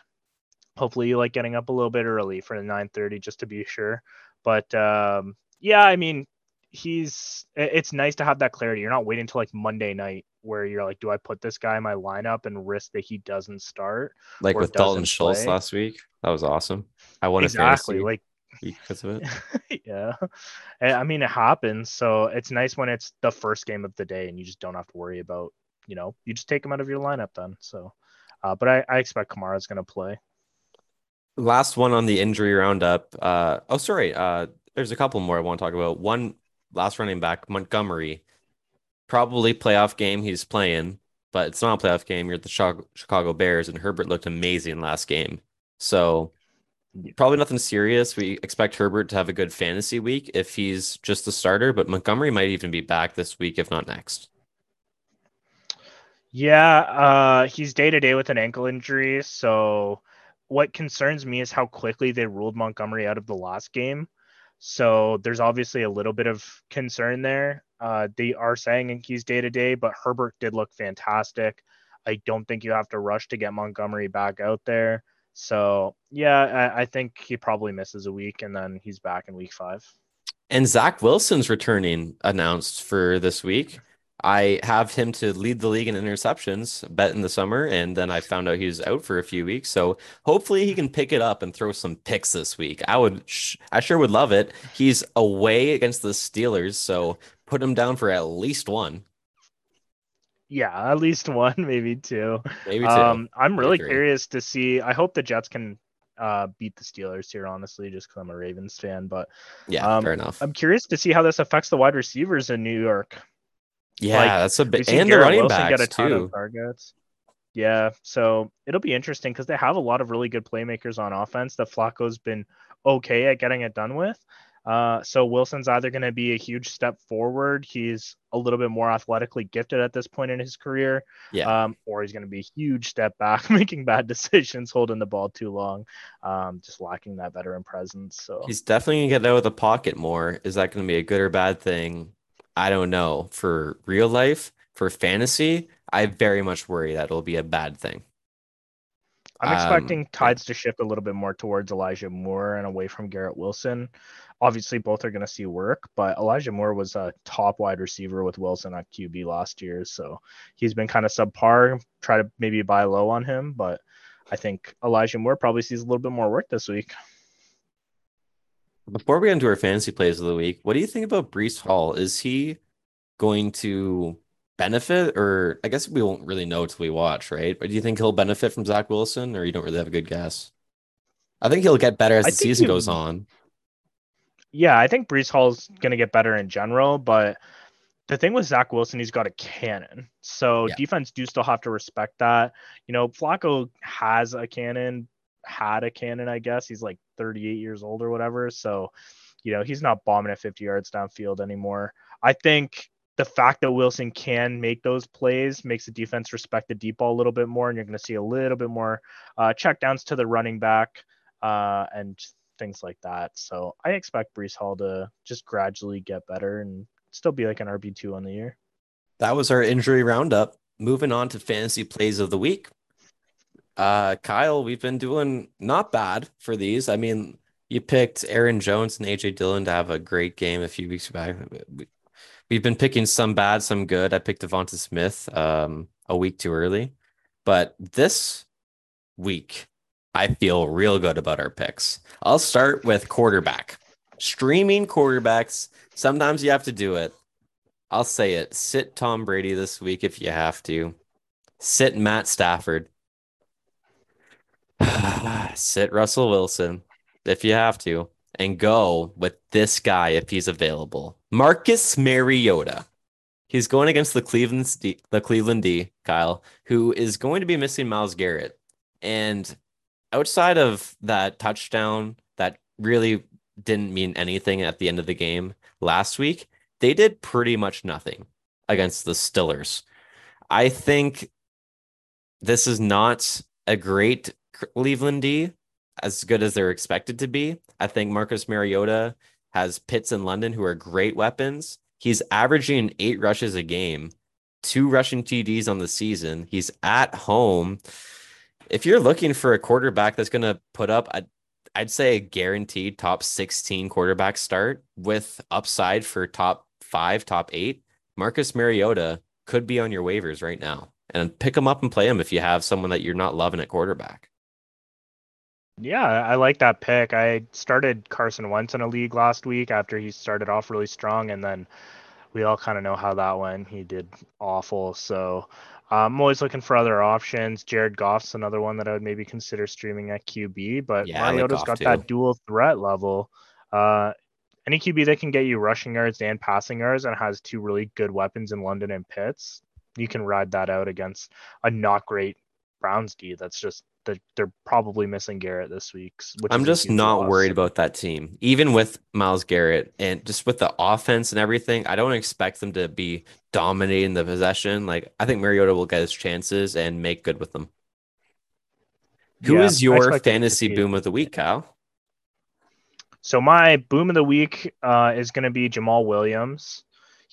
hopefully you like getting up a little bit early for the 9:30 just to be sure. But um, yeah, I mean, he's it's nice to have that clarity. You're not waiting until like Monday night where you're like, do I put this guy in my lineup and risk that he doesn't start? Like with Dalton Schultz last week, that was awesome. I won exactly like because of it. yeah, I mean it happens. So it's nice when it's the first game of the day and you just don't have to worry about you know you just take him out of your lineup then. So uh, but I, I expect is going to play. Last one on the injury roundup. Uh, oh, sorry. Uh, there's a couple more I want to talk about. One last running back, Montgomery, probably playoff game he's playing, but it's not a playoff game. You're at the Chicago Bears, and Herbert looked amazing last game. So probably nothing serious. We expect Herbert to have a good fantasy week if he's just a starter, but Montgomery might even be back this week, if not next. Yeah, uh, he's day to day with an ankle injury. So, what concerns me is how quickly they ruled Montgomery out of the last game. So, there's obviously a little bit of concern there. Uh, they are saying he's day to day, but Herbert did look fantastic. I don't think you have to rush to get Montgomery back out there. So, yeah, I, I think he probably misses a week and then he's back in week five. And Zach Wilson's returning announced for this week. I have him to lead the league in interceptions bet in the summer, and then I found out he was out for a few weeks. So hopefully he can pick it up and throw some picks this week. I would, I sure would love it. He's away against the Steelers, so put him down for at least one. Yeah, at least one, maybe two. Maybe two. Um, I'm really curious to see. I hope the Jets can uh, beat the Steelers here, honestly, just because I'm a Ravens fan. But yeah, um, fair enough. I'm curious to see how this affects the wide receivers in New York. Yeah, like, that's a bit. And the running Wilson backs get a ton too. Of targets. Yeah, so it'll be interesting because they have a lot of really good playmakers on offense. that Flacco's been okay at getting it done with. Uh, so Wilson's either going to be a huge step forward. He's a little bit more athletically gifted at this point in his career. Yeah. Um, or he's going to be a huge step back, making bad decisions, holding the ball too long, um, just lacking that veteran presence. So he's definitely going to get out of the pocket more. Is that going to be a good or bad thing? I don't know. For real life, for fantasy, I very much worry that it'll be a bad thing. I'm expecting um, tides to shift a little bit more towards Elijah Moore and away from Garrett Wilson. Obviously, both are going to see work, but Elijah Moore was a top wide receiver with Wilson at QB last year, so he's been kind of subpar. Try to maybe buy low on him, but I think Elijah Moore probably sees a little bit more work this week. Before we get into our fantasy plays of the week, what do you think about Breece Hall? Is he going to benefit, or I guess we won't really know until we watch, right? But do you think he'll benefit from Zach Wilson, or you don't really have a good guess? I think he'll get better as the season goes on. Yeah, I think Breece Hall's going to get better in general, but the thing with Zach Wilson, he's got a cannon. So yeah. defense do still have to respect that. You know, Flacco has a cannon, had a cannon, I guess. He's like 38 years old or whatever. So, you know, he's not bombing at 50 yards downfield anymore. I think the fact that Wilson can make those plays makes the defense respect the deep ball a little bit more, and you're going to see a little bit more uh, checkdowns to the running back uh, and things like that. So I expect Breece Hall to just gradually get better and still be like an RB two on the year. That was our injury roundup. Moving on to fantasy plays of the week. Uh, Kyle, we've been doing not bad for these. I mean, you picked Aaron Jones and AJ Dillon to have a great game a few weeks back. We've been picking some bad, some good. I picked Devonta Smith um, a week too early, but this week I feel real good about our picks. I'll start with quarterback. Streaming quarterbacks. Sometimes you have to do it. I'll say it. Sit Tom Brady this week if you have to. Sit Matt Stafford. sit Russell Wilson if you have to, and go with this guy if he's available. Marcus Mariota. He's going against the Cleveland D, the Cleveland D, Kyle, who is going to be missing Myles Garrett. And outside of that touchdown that really didn't mean anything at the end of the game last week, they did pretty much nothing against the Stillers. I think this is not a great Cleveland D, as good as they're expected to be. I think Marcus Mariota has Pitts and London, who are great weapons. He's averaging eight rushes a game, two rushing TDs on the season. He's at home. If you're looking for a quarterback that's going to put up, a, I'd say a guaranteed top 16 quarterback start with upside for top five, top eight, Marcus Mariota could be on your waivers right now. And pick him up and play him if you have someone that you're not loving at quarterback. Yeah, I like that pick. I started Carson Wentz in a league last week after he started off really strong, and then we all kind of know how that went. He did awful. So um, I'm always looking for other options. Jared Goff's another one that I would maybe consider streaming at QB, but yeah, Mariota's like got too. that dual threat level. Uh, any QB that can get you rushing yards and passing yards and has two really good weapons in London and Pitts, you can ride that out against a not great Browns D. That's just they're, they're probably missing Garrett this week. I'm just not worried about that team, even with Myles Garrett and just with the offense and everything. I don't expect them to be dominating the possession. Like I think Mariota will get his chances and make good with them. Who yeah, is your fantasy boom of the week, Kyle? So my boom of the week uh, is going to be Jamaal Williams.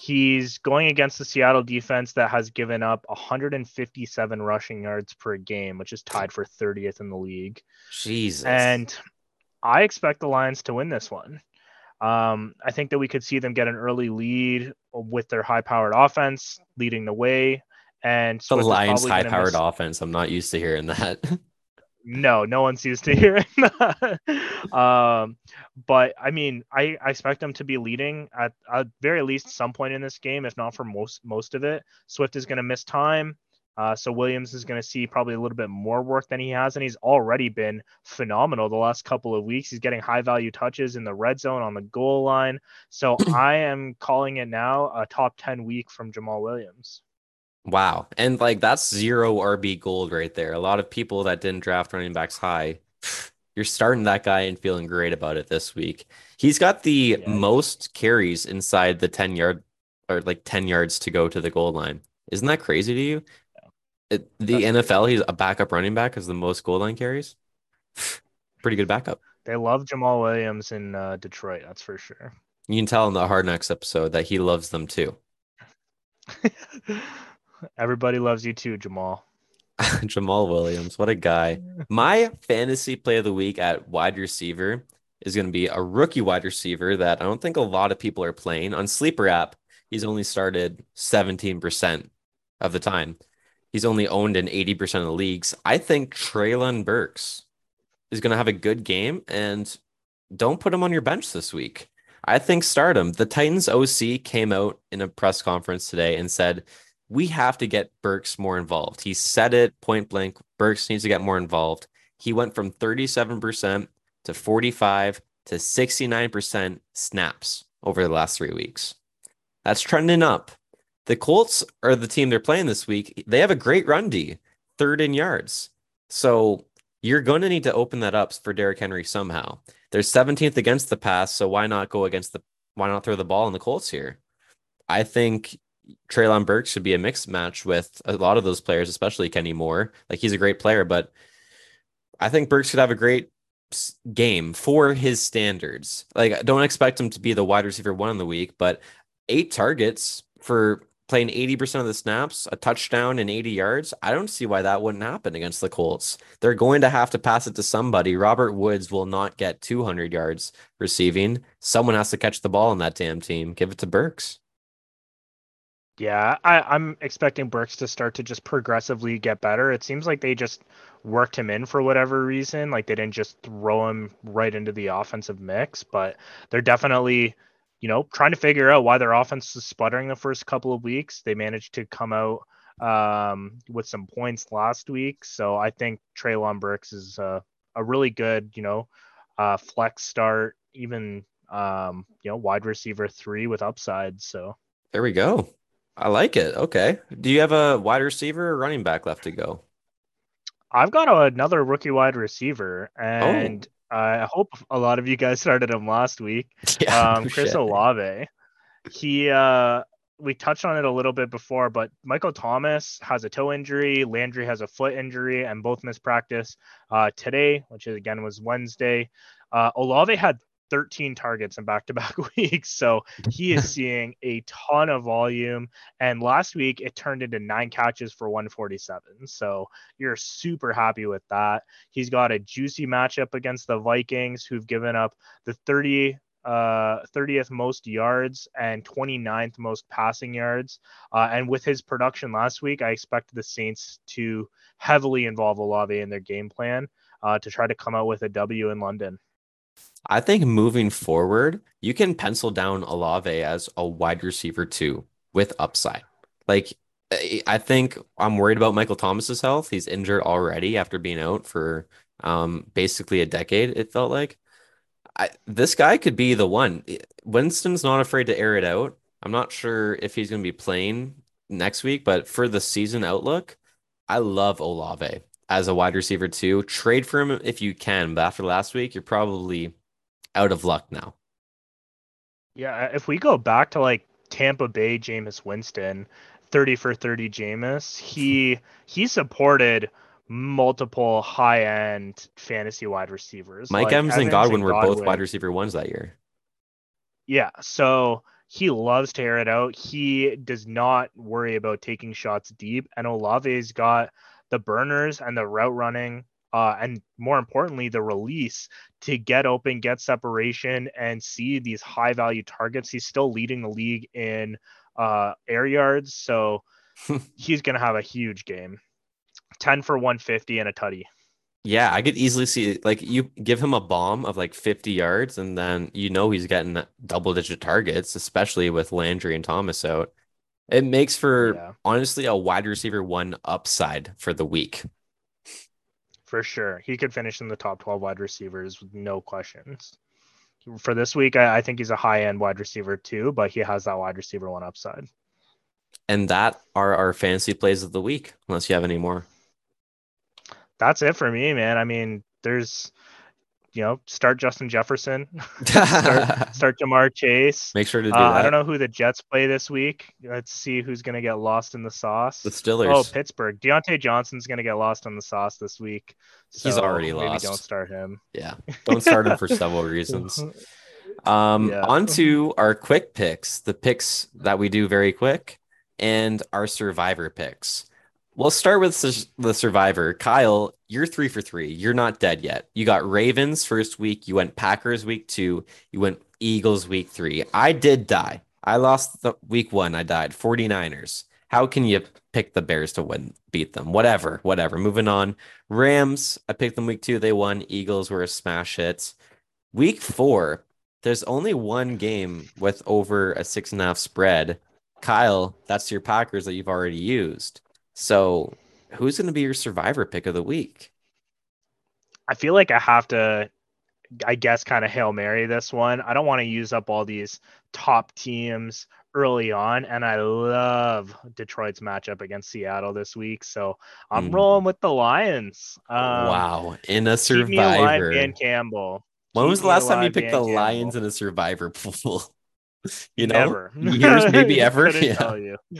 He's going against the Seattle defense that has given up 157 rushing yards per game, which is tied for 30th in the league. Jesus. And I expect the Lions to win this one. Um, I think that we could see them get an early lead with their high-powered offense leading the way. And the Lions' high-powered miss... offense. I'm not used to hearing that. no, no one's used to hearing that. um, but I mean, I, I expect them to be leading at at very least some point in this game, if not for most most of it. Swift is going to miss time. Uh, so Williams is going to see probably a little bit more work than he has, and he's already been phenomenal the last couple of weeks. He's getting high value touches in the red zone on the goal line. So I am calling it now a top ten week from Jamaal Williams. Wow. And like that's zero RB gold right there. A lot of people that didn't draft running backs high, you're starting that guy and feeling great about it this week. He's got the yeah. most carries inside the 10 yard or like 10 yards to go to the goal line. Isn't that crazy to you? It, the that's NFL, crazy. he's a backup running back has the most goal line carries. Pretty good backup. They love Jamaal Williams in uh, Detroit, that's for sure. You can tell in the Hard Knocks episode that he loves them too. Everybody loves you too, Jamaal. Jamaal Williams, what a guy. My fantasy play of the week at wide receiver is going to be a rookie wide receiver that I don't think a lot of people are playing. On Sleeper app, he's only started 17% of the time. He's only owned in 80% of the leagues. I think Treylon Burks is going to have a good game and don't put him on your bench this week. I think start him. The Titans OC came out in a press conference today and said we have to get Burks more involved. He said it point blank. Burks needs to get more involved. He went from 37% to 45 to 69% snaps over the last three weeks. That's trending up. The Colts are the team they're playing this week. They have a great run D, third in yards. So you're going to need to open that up for Derrick Henry somehow. They're 17th against the pass, so why not go against the why not throw the ball in the Colts here? I think Treylon Burks should be a mixed match with a lot of those players, especially Kenny Moore. Like he's a great player, but I think Burks could have a great game for his standards. Like don't expect him to be the wide receiver one in the week, but eight targets for playing 80% of the snaps, a touchdown and 80 yards. I don't see why that wouldn't happen against the Colts. They're going to have to pass it to somebody. Robert Woods will not get 200 yards receiving. Someone has to catch the ball in that damn team. Give it to Burks. Yeah, I, am expecting Burks to start to just progressively get better. It seems like they just worked him in for whatever reason. Like they didn't just throw him right into the offensive mix, but they're definitely, you know, trying to figure out why their offense is sputtering the first couple of weeks. They managed to come out um, with some points last week. So I think Treylon Burks is a, a really good, you know, uh, flex start, even, um, you know, wide receiver three with upside. So there we go. I like it. Okay. Do you have a wide receiver or running back left to go? I've got another rookie wide receiver, and oh. I hope a lot of you guys started him last week. Yeah, um, Chris shit. Olave. He uh, we touched on it a little bit before, but Michael Thomas has a toe injury, Landry has a foot injury, and both missed practice uh, today, which is, again was Wednesday. Uh, Olave had 13 targets in back-to-back weeks, so he is seeing a ton of volume. And last week it turned into nine catches for 147, so you're super happy with that. He's got a juicy matchup against the Vikings, who've given up the 30 uh 30th most yards and 29th most passing yards. Uh, and with his production last week, I expect the Saints to heavily involve Olave in their game plan uh, to try to come out with a W in London. I think moving forward, you can pencil down Olave as a wide receiver too with upside. Like I think I'm worried about Michael Thomas's health. He's injured already after being out for um, basically a decade. It felt like. I, this guy could be the one. Winston's not afraid to air it out. I'm not sure if he's going to be playing next week, but for the season outlook, I love Olave as a wide receiver too. Trade for him if you can, but after last week, you're probably out of luck now. Yeah, uh, if we go back to like Tampa Bay, Jameis Winston, 30 for 30 Jameis, he he supported multiple high end fantasy wide receivers. Mike like Evans, Evans and Godwin and were Godwin. both wide receiver ones that year. Yeah, so he loves to air it out. He does not worry about taking shots deep. And Olave's got the burners and the route running, uh, and more importantly, the release to get open, get separation, and see these high value targets. He's still leading the league in uh, air yards, so he's going to have a huge game. 10 for 150 and a tutty. Yeah, I could easily see like you give him a bomb of like 50 yards and then you know he's getting double digit targets, especially with Landry and Thomas out. It makes for yeah. honestly a wide receiver one upside for the week. For sure. He could finish in the top 12 wide receivers with no questions. For this week, I, I think he's a high end wide receiver too, but he has that wide receiver one upside. And that are our fantasy plays of the week, unless you have any more that's it for me, man. I mean, there's you know, start Justin Jefferson, start, start Ja'Marr Chase. Make sure to do uh, that. I don't know who the Jets play this week. Let's see who's going to get lost in the sauce. The Steelers. Oh, Pittsburgh. Diontae Johnson's going to get lost in the sauce this week. So He's already lost. Don't start him. Yeah, don't start him for several reasons. Um, yeah. on to our quick picks, the picks that we do very quick, and our survivor picks. We'll start with the survivor. Kyle, you're three for three. You're not dead yet. You got Ravens first week. You went Packers week two. You went Eagles week three. I did die. I lost the week one. I died. 49ers. How can you pick the Bears to win, beat them? Whatever, whatever. Moving on. Rams, I picked them week two. They won. Eagles were a smash hit. Week four, there's only one game with over a six and a half spread. Kyle, that's your Packers that you've already used. So, who's going to be your survivor pick of the week? I feel like I have to, I guess, kind of Hail Mary this one. I don't want to use up all these top teams early on. And I love Detroit's matchup against Seattle this week. So I'm mm. rolling with the Lions. Um, wow. In a survivor. Dan Campbell. When was the last time you picked the Campbell. Lions in a survivor pool? You know, Never. years maybe ever. yeah. tell you.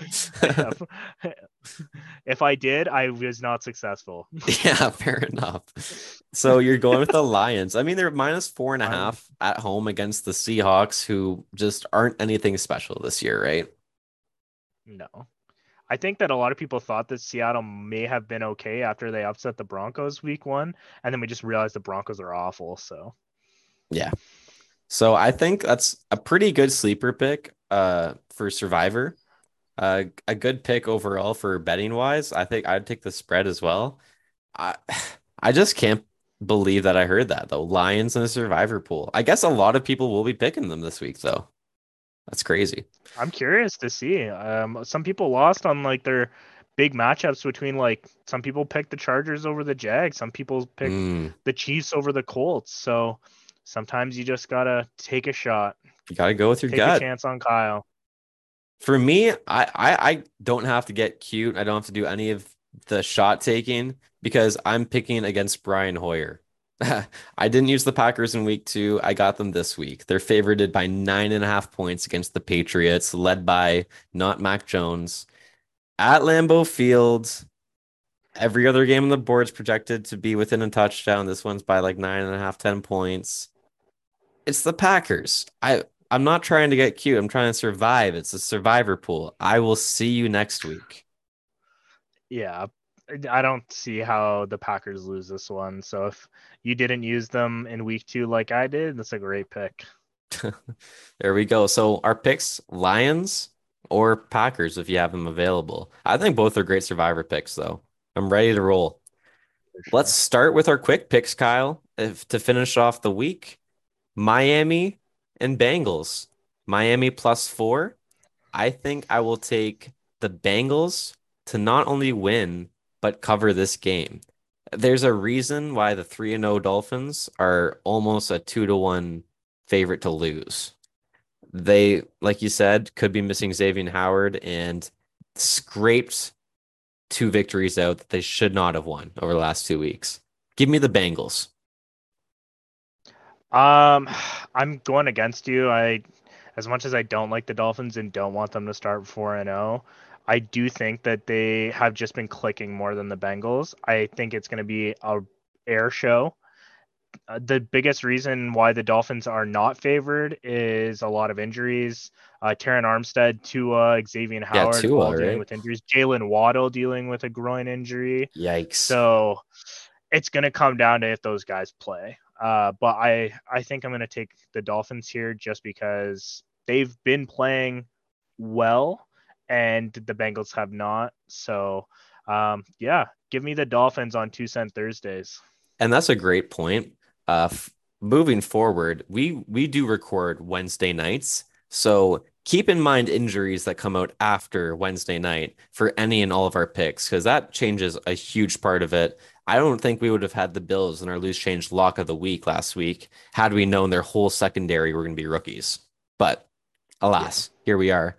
if I did, I was not successful. yeah, fair enough. So you're going with the Lions. I mean, they're minus four and a half at home against the Seahawks, who just aren't anything special this year, right? No. I think that a lot of people thought that Seattle may have been okay after they upset the Broncos week one, and then we just realized the Broncos are awful. So, yeah, so I think that's a pretty good sleeper pick uh, for Survivor. Uh, a good pick overall for betting wise. I think I'd take the spread as well. I I just can't believe that I heard that though. Lions in the Survivor pool. I guess a lot of people will be picking them this week though. That's crazy. I'm curious to see. Um, some people lost on like their big matchups between like some people picked the Chargers over the Jags, some people picked mm. the Chiefs over the Colts. So sometimes you just gotta take a shot. You gotta go with your take gut. A chance on Kyle. For me, I, I I don't have to get cute. I don't have to do any of the shot taking because I'm picking against Brian Hoyer. I didn't use the Packers in week two. I got them this week. They're favored by nine and a half points against the Patriots, led by not Mac Jones. At Lambeau Field, every other game on the board is projected to be within a touchdown. This one's by like nine and a half, ten points. It's the Packers. I I'm not trying to get cute. I'm trying to survive. It's a survivor pool. I will see you next week. Yeah, I don't see how the Packers lose this one. So if you didn't use them in week two like I did, that's a great pick. there we go. So our picks Lions or Packers if you have them available. I think both are great survivor picks, though. I'm ready to roll. Sure. Let's start with our quick picks, Kyle. If to finish off the week, Miami and Bengals. Miami plus four. I think I will take the Bengals to not only win but cover this game. There's a reason why the 3 and 0 Dolphins are almost a 2 to 1 favorite to lose. They, like you said, could be missing Xavier Howard and scraped two victories out that they should not have won over the last two weeks. Give me the Bengals. Um, I'm going against you. I, as much as I don't like the Dolphins and don't want them to start four and zero, oh, I do think that they have just been clicking more than the Bengals. I think it's going to be a air show. Uh, the biggest reason why the Dolphins are not favored is a lot of injuries. Uh, Terron Armstead, Tua, Xavier Howard yeah, Tua, all dealing right? with injuries. Jaylen Waddle dealing with a groin injury. Yikes! So it's going to come down to if those guys play. Uh, but I I think I'm going to take the Dolphins here just because they've been playing well and the Bengals have not. So, um, yeah, give me the Dolphins on two cent Thursdays. And that's a great point. Uh, f- moving forward, we we do record Wednesday nights, so keep in mind injuries that come out after Wednesday night for any and all of our picks because that changes a huge part of it. I don't think we would have had the Bills in our loose change lock of the week last week had we known their whole secondary were going to be rookies. But alas, yeah. here we are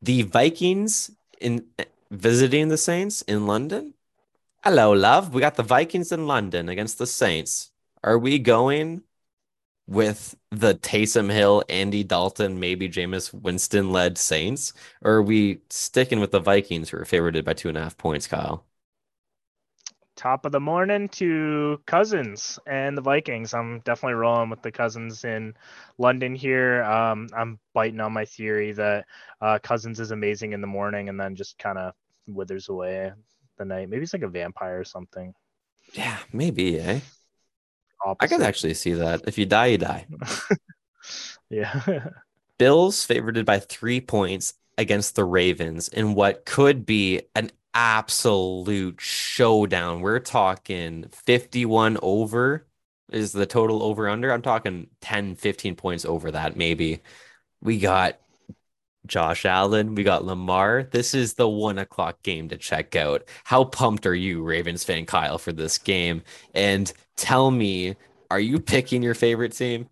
the Vikings in visiting the Saints in London. Hello, love. We got the Vikings in London against the Saints. Are we going with the Taysom Hill, Andy Dalton, maybe Jameis Winston led Saints? Or are we sticking with the Vikings who are favored by two and a half points, Kyle? Top of the morning to Cousins and the Vikings. I'm definitely rolling with the Cousins in London here. Um, I'm biting on my theory that uh, Cousins is amazing in the morning and then just kind of withers away the night. Maybe it's like a vampire or something. Yeah, maybe, eh? Opposite. I could actually see that. If you die, you die. yeah. Bills favored by three points against the Ravens in what could be an absolute showdown. We're talking 51 over is the total over under. I'm talking 10, 15 points over that, maybe. We got Josh Allen, we got Lamar. This is the one o'clock game to check out. How pumped are you, Ravens fan Kyle, for this game? And tell me, are you picking your favorite team?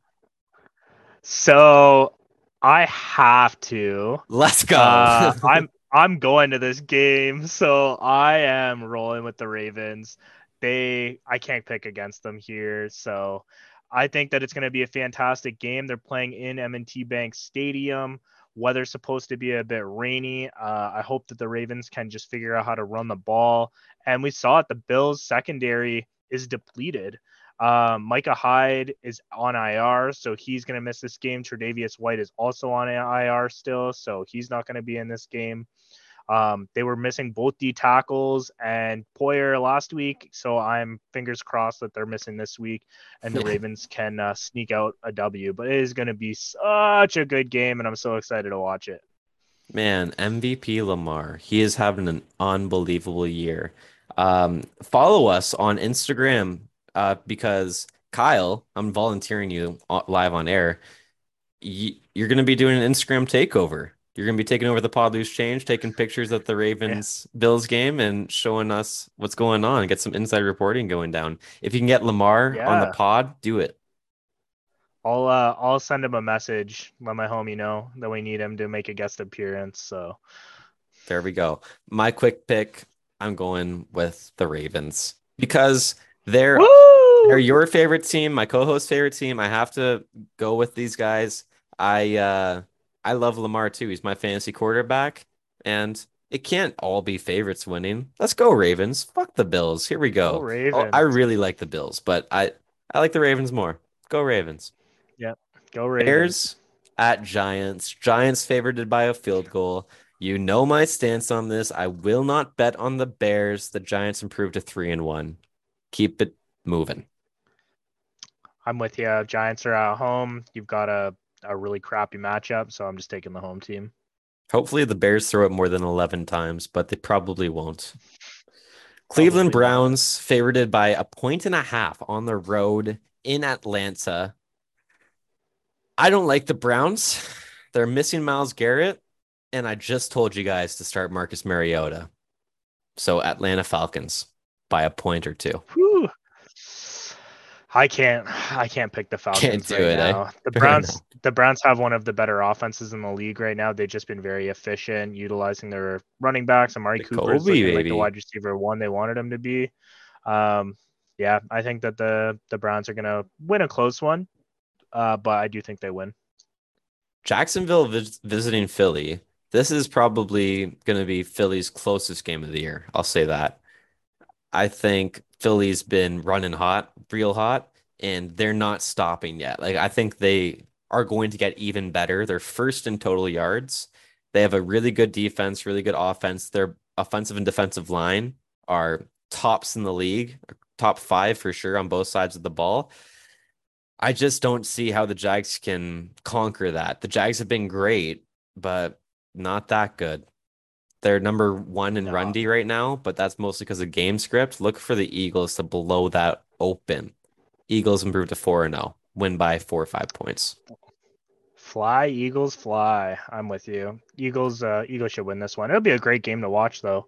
So I have to. Let's go. uh, I'm I'm going to this game, so I am rolling with the Ravens. They I can't pick against them here, so I think that it's going to be a fantastic game. They're playing in M&T Bank Stadium. Weather's supposed to be a bit rainy. Uh, I hope that the Ravens can just figure out how to run the ball. And we saw it. The Bills secondary is depleted. Um, Micah Hyde is on IR, so he's going to miss this game. Tre'Davious White is also on IR still, so he's not going to be in this game. Um, they were missing both D tackles and Poyer last week, so I'm fingers crossed that they're missing this week, and the Ravens can uh, sneak out a W. But it is going to be such a good game, and I'm so excited to watch it. Man, MVP Lamar, he is having an unbelievable year. Um, follow us on Instagram uh, because Kyle, I'm volunteering you live on air. You're going to be doing an Instagram takeover. You're going to be taking over the pod loose change, taking pictures at the Ravens. Bills game and showing us what's going on. Get some inside reporting going down. If you can get Lamar yeah. on the pod, do it. I'll uh, I'll send him a message. Let my homie know that we need him to make a guest appearance. So there we go. My quick pick I'm going with the Ravens because they're Woo! they're your favorite team, my co-host favorite team. I have to go with these guys. I uh I love Lamar too. He's my fantasy quarterback, and it can't all be favorites winning. Let's go Ravens. Fuck the Bills. Here we Go go. Oh. I really like the Bills, but I I like the Ravens more. Go Ravens. Yeah. Go Ravens. Bears at Giants. Giants favored by a field goal. You know my stance on this. I will not bet on the Bears. The Giants improved to three and one. Keep it moving. I'm with you. Giants are at home. You've got a, a really crappy matchup, so I'm just taking the home team. Hopefully the Bears throw it more than 11 times, but they probably won't. Cleveland Probably. Browns favored by a point and a half on the road in Atlanta. I don't like the Browns. They're missing Myles Garrett, and I just told you guys to start Marcus Mariota. So Atlanta Falcons by a point or two. Whew. I can't. I can't pick the Falcons Can't do right it, eh? The Fair Browns. The Browns have one of the better offenses in the league right now. They've just been very efficient utilizing their running backs. Amari Cooper is like the wide receiver one they wanted him to be. Um, yeah, I think that the the Browns are gonna win a close one, uh, but I do think they win. Jacksonville vis- visiting Philly. This is probably going to be Philly's closest game of the year. I'll say that. I think Philly's been running hot, real hot, and they're not stopping yet. Like I think they are going to get even better. They're first in total yards. They have a really good defense, really good offense. Their offensive and defensive line are tops in the league, top five for sure on both sides of the ball. I just don't see how the Jags can conquer that. The Jags have been great, but not that good. They're number one in No. run D right now, but that's mostly because of game script. Look for the Eagles to blow that open. Eagles improved to 4 0, win by four or five points. Fly Eagles fly. I'm with you. Eagles. Uh, Eagles should win this one. It'll be a great game to watch, though.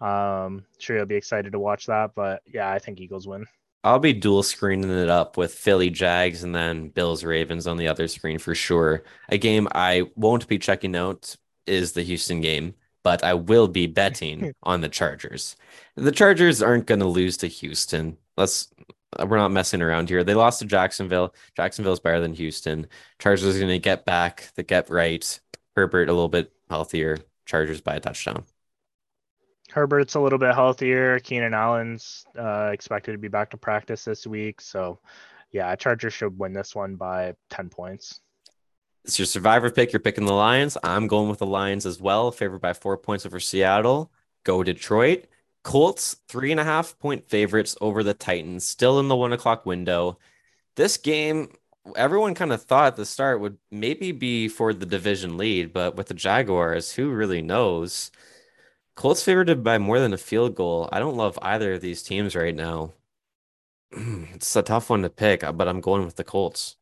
Um, sure you'll be excited to watch that, but yeah, I think Eagles win. I'll be dual screening it up with Philly Jags and then Bills Ravens on the other screen for sure. A game I won't be checking out is the Houston game, but I will be betting on the Chargers. The Chargers aren't going to lose to Houston. Let's we're not messing around here. They lost to Jacksonville. Jacksonville's better than Houston. Chargers are going to get back, the get right. Herbert a little bit healthier. Chargers by a touchdown. Herbert's a little bit healthier. Keenan Allen's uh, expected to be back to practice this week, so yeah, Chargers should win this one by ten points. It's your survivor pick. You're picking the Lions. I'm going with the Lions as well, favored by four points over Seattle. Go Detroit. Colts, three and a half point favorites over the Titans, still in the one o'clock window. This game, everyone kind of thought at the start would maybe be for the division lead, but with the Jaguars, who really knows? Colts favored by more than a field goal. I don't love either of these teams right now. It's a tough one to pick, but I'm going with the Colts.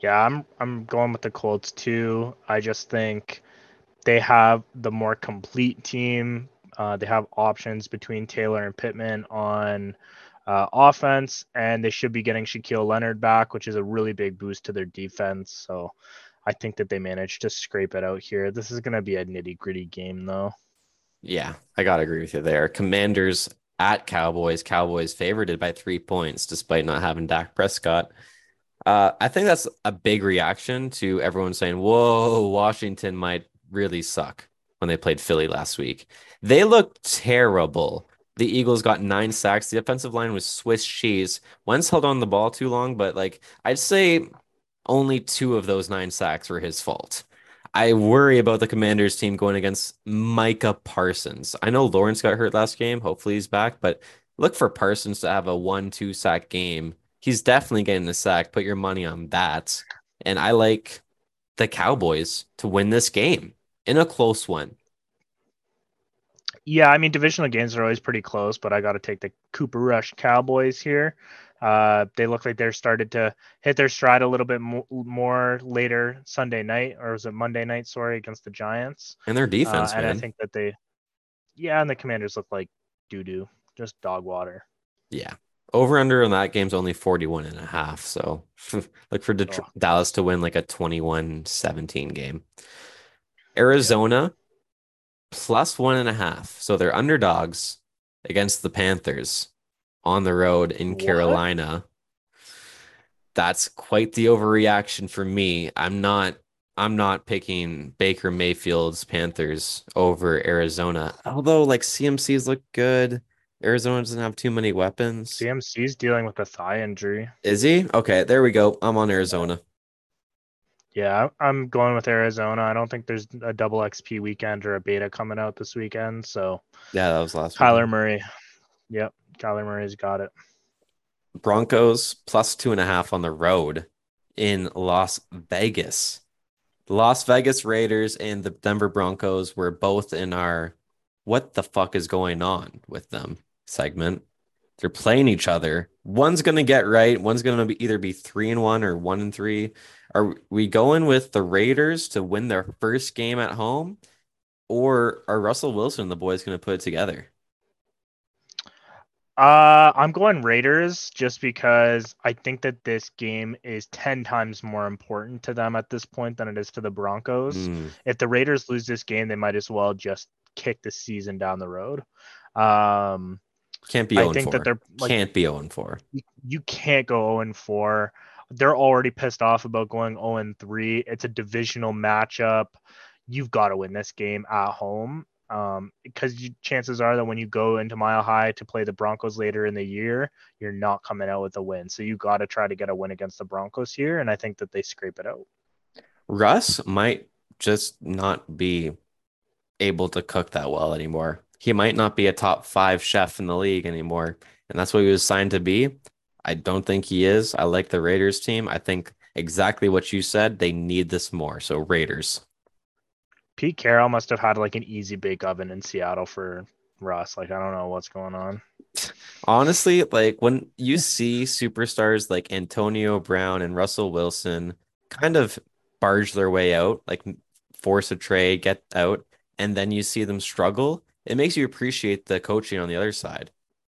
Yeah, I'm I'm going with the Colts too. I just think they have the more complete team. Uh, they have options between Taylor and Pittman on uh, offense, and they should be getting Shaquille Leonard back, which is a really big boost to their defense. So I think that they managed to scrape it out here. This is going to be a nitty gritty game, though. Yeah, I gotta agree with you there. Commanders at Cowboys. Cowboys favored by three points despite not having Dak Prescott. Uh, I think that's a big reaction to everyone saying, "Whoa, Washington might really suck." When they played Philly last week, they looked terrible. The Eagles got nine sacks. The offensive line was Swiss cheese. Wentz held on the ball too long, but like I'd say only two of those nine sacks were his fault. I worry about the Commanders team going against Micah Parsons. I know Lawrence got hurt last game. Hopefully he's back, but look for Parsons to have a one, two sack game. He's definitely getting a sack. Put your money on that. And I like the Cowboys to win this game in a close one. Yeah, I mean divisional games are always pretty close, but I got to take the Cooper Rush Cowboys here. Uh, they look like they're started to hit their stride a little bit mo- more later Sunday night, or was it Monday night? Sorry, against the Giants. And their defense, uh, and man. I think that they, yeah, and the Commanders look like doo doo, just dog water. Yeah. Over under on that game's only 41 and a half. So look for Det- Oh. Dallas to win like a 21 17 game. Arizona plus one and a half. So they're underdogs against the Panthers on the road in What? Carolina. That's quite the overreaction for me. I'm not I'm not picking Baker Mayfield's Panthers over Arizona. Although like CMCs look good. Arizona doesn't have too many weapons. CMC's dealing with a thigh injury. Is he? Okay, there we go. I'm on Arizona. Yeah, I'm going with Arizona. I don't think there's a double XP weekend or a beta coming out this weekend. So Yeah, that was last Kyler weekend. Murray. Yep, Kyler Murray's got it. Broncos plus two and a half on the road in Las Vegas. The Las Vegas Raiders and the Denver Broncos were both in our what the fuck is going on with them segment. They're playing each other. One's gonna get right. One's gonna be either be three and one or one and three. Are we going with the Raiders to win their first game at home, or are Russell Wilson and the boys gonna put it together? Uh, I'm going Raiders just because I think that this game is 10 times more important to them at this point than it is to the Broncos. Mm, If the Raiders lose this game, they might as well just kick the season down the road. Um, can't be I think 4. that they're like Can't be 0 4. you, you can't go 0 4. They're already pissed off about going 0 3. It's a divisional matchup. You've got to win this game at home. Um, because you, chances are that when you go into Mile High to play the Broncos later in the year, you're not coming out with a win. So you got to try to get a win against the Broncos here, and I think that they scrape it out. Russ might just not be able to cook that well anymore. He might not be a top five chef in the league anymore. And that's what he was signed to be. I don't think he is. I like the Raiders team. I think exactly what you said. They need this more. So Raiders. Pete Carroll must have had like an easy bake oven in Seattle for Russ. Like I don't know what's going on. Honestly, like when you see superstars like Antonio Brown and Russell Wilson kind of barge their way out, like force a trade, get out, and then you see them struggle, it makes you appreciate the coaching on the other side.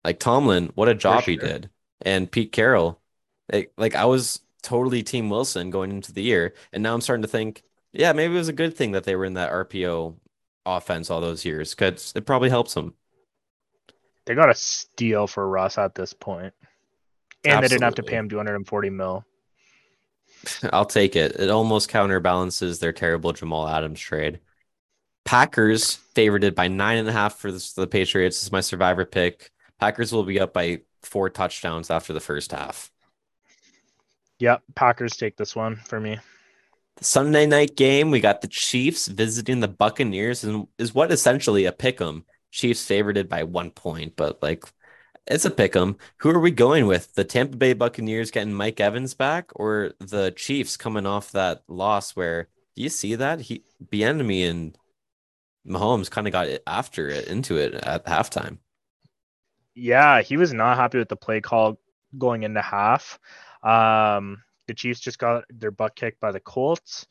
Like Tomlin, what a job he did. And Pete Carroll, like, like I was totally Team Wilson going into the year, and now I'm starting to think, yeah, maybe it was a good thing that they were in that RPO offense all those years because it probably helps them. They got a steal for Russ at this point. And they didn't have to pay him 240 mil. I'll take it. It almost counterbalances their terrible Jamal Adams trade. Packers favored by nine and a half for the, the Patriots. This is my survivor pick. Packers will be up by four touchdowns after the first half. Yep, Packers take this one for me. The Sunday night game, we got the Chiefs visiting the Buccaneers, and is what essentially a pick 'em. Chiefs favored by one point, but like it's a pick 'em. Who are we going with? The Tampa Bay Buccaneers getting Mike Evans back, or the Chiefs coming off that loss? Where do you see that he Bieniemy and Mahomes kind of got it after it into it at halftime? Yeah, he was not happy with the play call going into half. Um, the Chiefs just got their butt kicked by the Colts.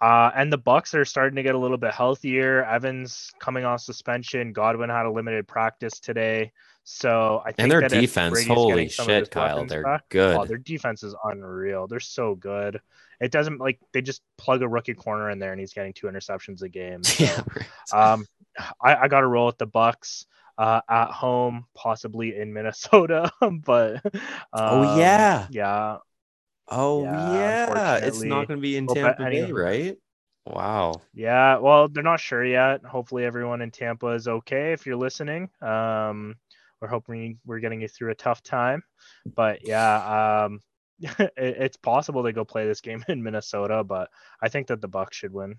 Uh, and the Bucs are starting to get a little bit healthier. Evans coming off suspension. Godwin had a limited practice today. So I think And their defense, Brady's holy getting some of shit, Kyle, they're back- good. Oh, their defense is unreal. They're so good. It doesn't like they just plug a rookie corner in there and he's getting two interceptions a game. So, yeah, um, I, I got to roll with the Bucs uh, at home, possibly in Minnesota, but Oh, um, yeah. yeah, oh yeah, it's not going to be in Tampa Bay, anyway. right? Wow. yeah. Well, they're not sure yet. Hopefully, everyone in Tampa is okay. If you're listening, um, we're hoping we're getting you through a tough time, but yeah, um, it, it's possible they go play this game in Minnesota, but I think that the Bucs should win.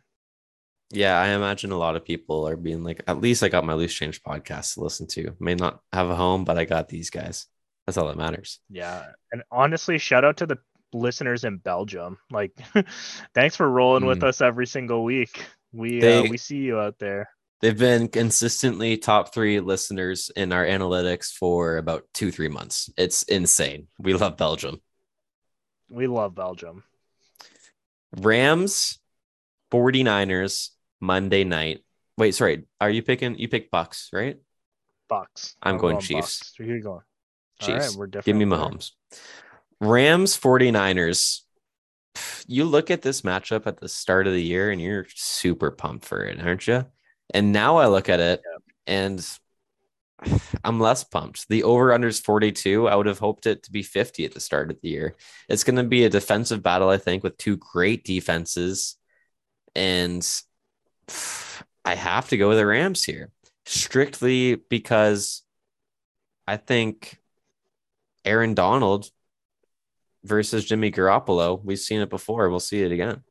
Yeah, I imagine a lot of people are being like, at least I got my loose change podcast to listen to. May not have a home, but I got these guys. That's all that matters. Yeah, and honestly, shout out to the listeners in Belgium. Like, thanks for rolling with Mm. us every single week. We uh, we see you out there. They've been consistently top three listeners in our analytics for about two, three months. It's insane. We love Belgium. We love Belgium. Rams, 49ers, Monday night. Wait, sorry. Are you picking? You pick Bucs, right? Bucs. I'm going Chiefs. Bucs. You going? Chiefs. right, we're different. Give me there. Mahomes. Rams 49ers. You look at this matchup at the start of the year and you're super pumped for it, aren't you? And now I look at it yeah. and I'm less pumped. The over under is 42. I would have hoped it to be 50 at the start of the year. It's going to be a defensive battle, I think, with two great defenses. And I have to go with the Rams here strictly because I think Aaron Donald versus Jimmy Garoppolo, we've seen it before. We'll see it again.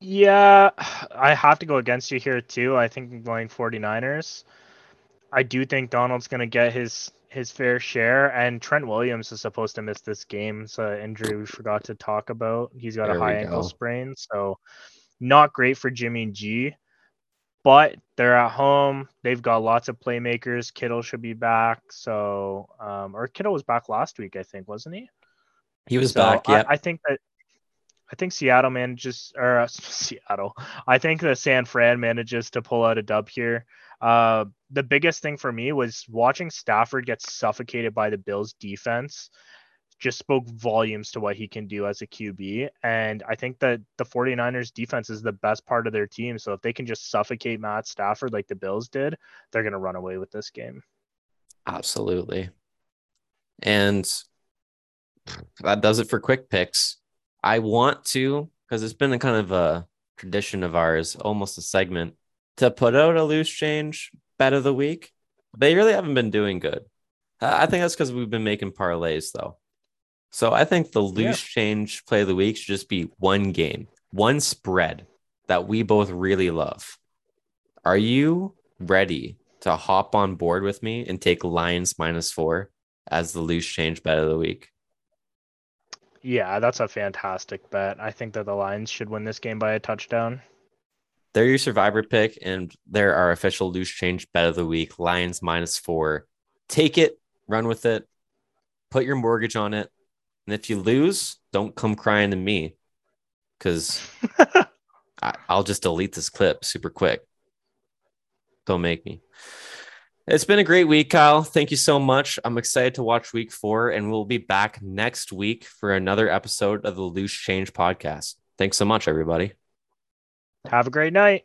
Yeah, I have to go against you here too. I think I'm going 49ers. I do think Donald's going to get his his fair share, and Trent Williams is supposed to miss this game. It's an injury we forgot to talk about. He's got there a high ankle go. sprain, so not great for Jimmy G. But they're at home. They've got lots of playmakers. Kittle should be back. So, um, or Kittle was back last week, I think, wasn't he? He was so back. Yeah. I, I think that I think Seattle manages or uh, Seattle. I think the San Fran manages to pull out a dub here. Uh, the biggest thing for me was watching Stafford get suffocated by the Bills defense. Just spoke volumes to what he can do as a QB. And I think that the 49ers defense is the best part of their team. So if they can just suffocate Matt Stafford like the Bills did, they're going to run away with this game. Absolutely. And that does it for quick picks. I want to, because it's been a kind of a tradition of ours, almost a segment, to put out a loose change bet of the week. They really haven't been doing good. I think that's because we've been making parlays though. So I think the loose yeah. change play of the week should just be one game, one spread that we both really love. Are you ready to hop on board with me and take Lions minus four as the loose change bet of the week? Yeah, that's a fantastic bet. I think that the Lions should win this game by a touchdown. They're your survivor pick, and they're our official loose change bet of the week. Lions minus four. Take it, run with it, put your mortgage on it. And if you lose, don't come crying to me because I'll just delete this clip super quick. Don't make me. It's been a great week, Kyle. Thank you so much. I'm excited to watch week four, and we'll be back next week for another episode of the Loose Change podcast. Thanks so much, everybody. Have a great night.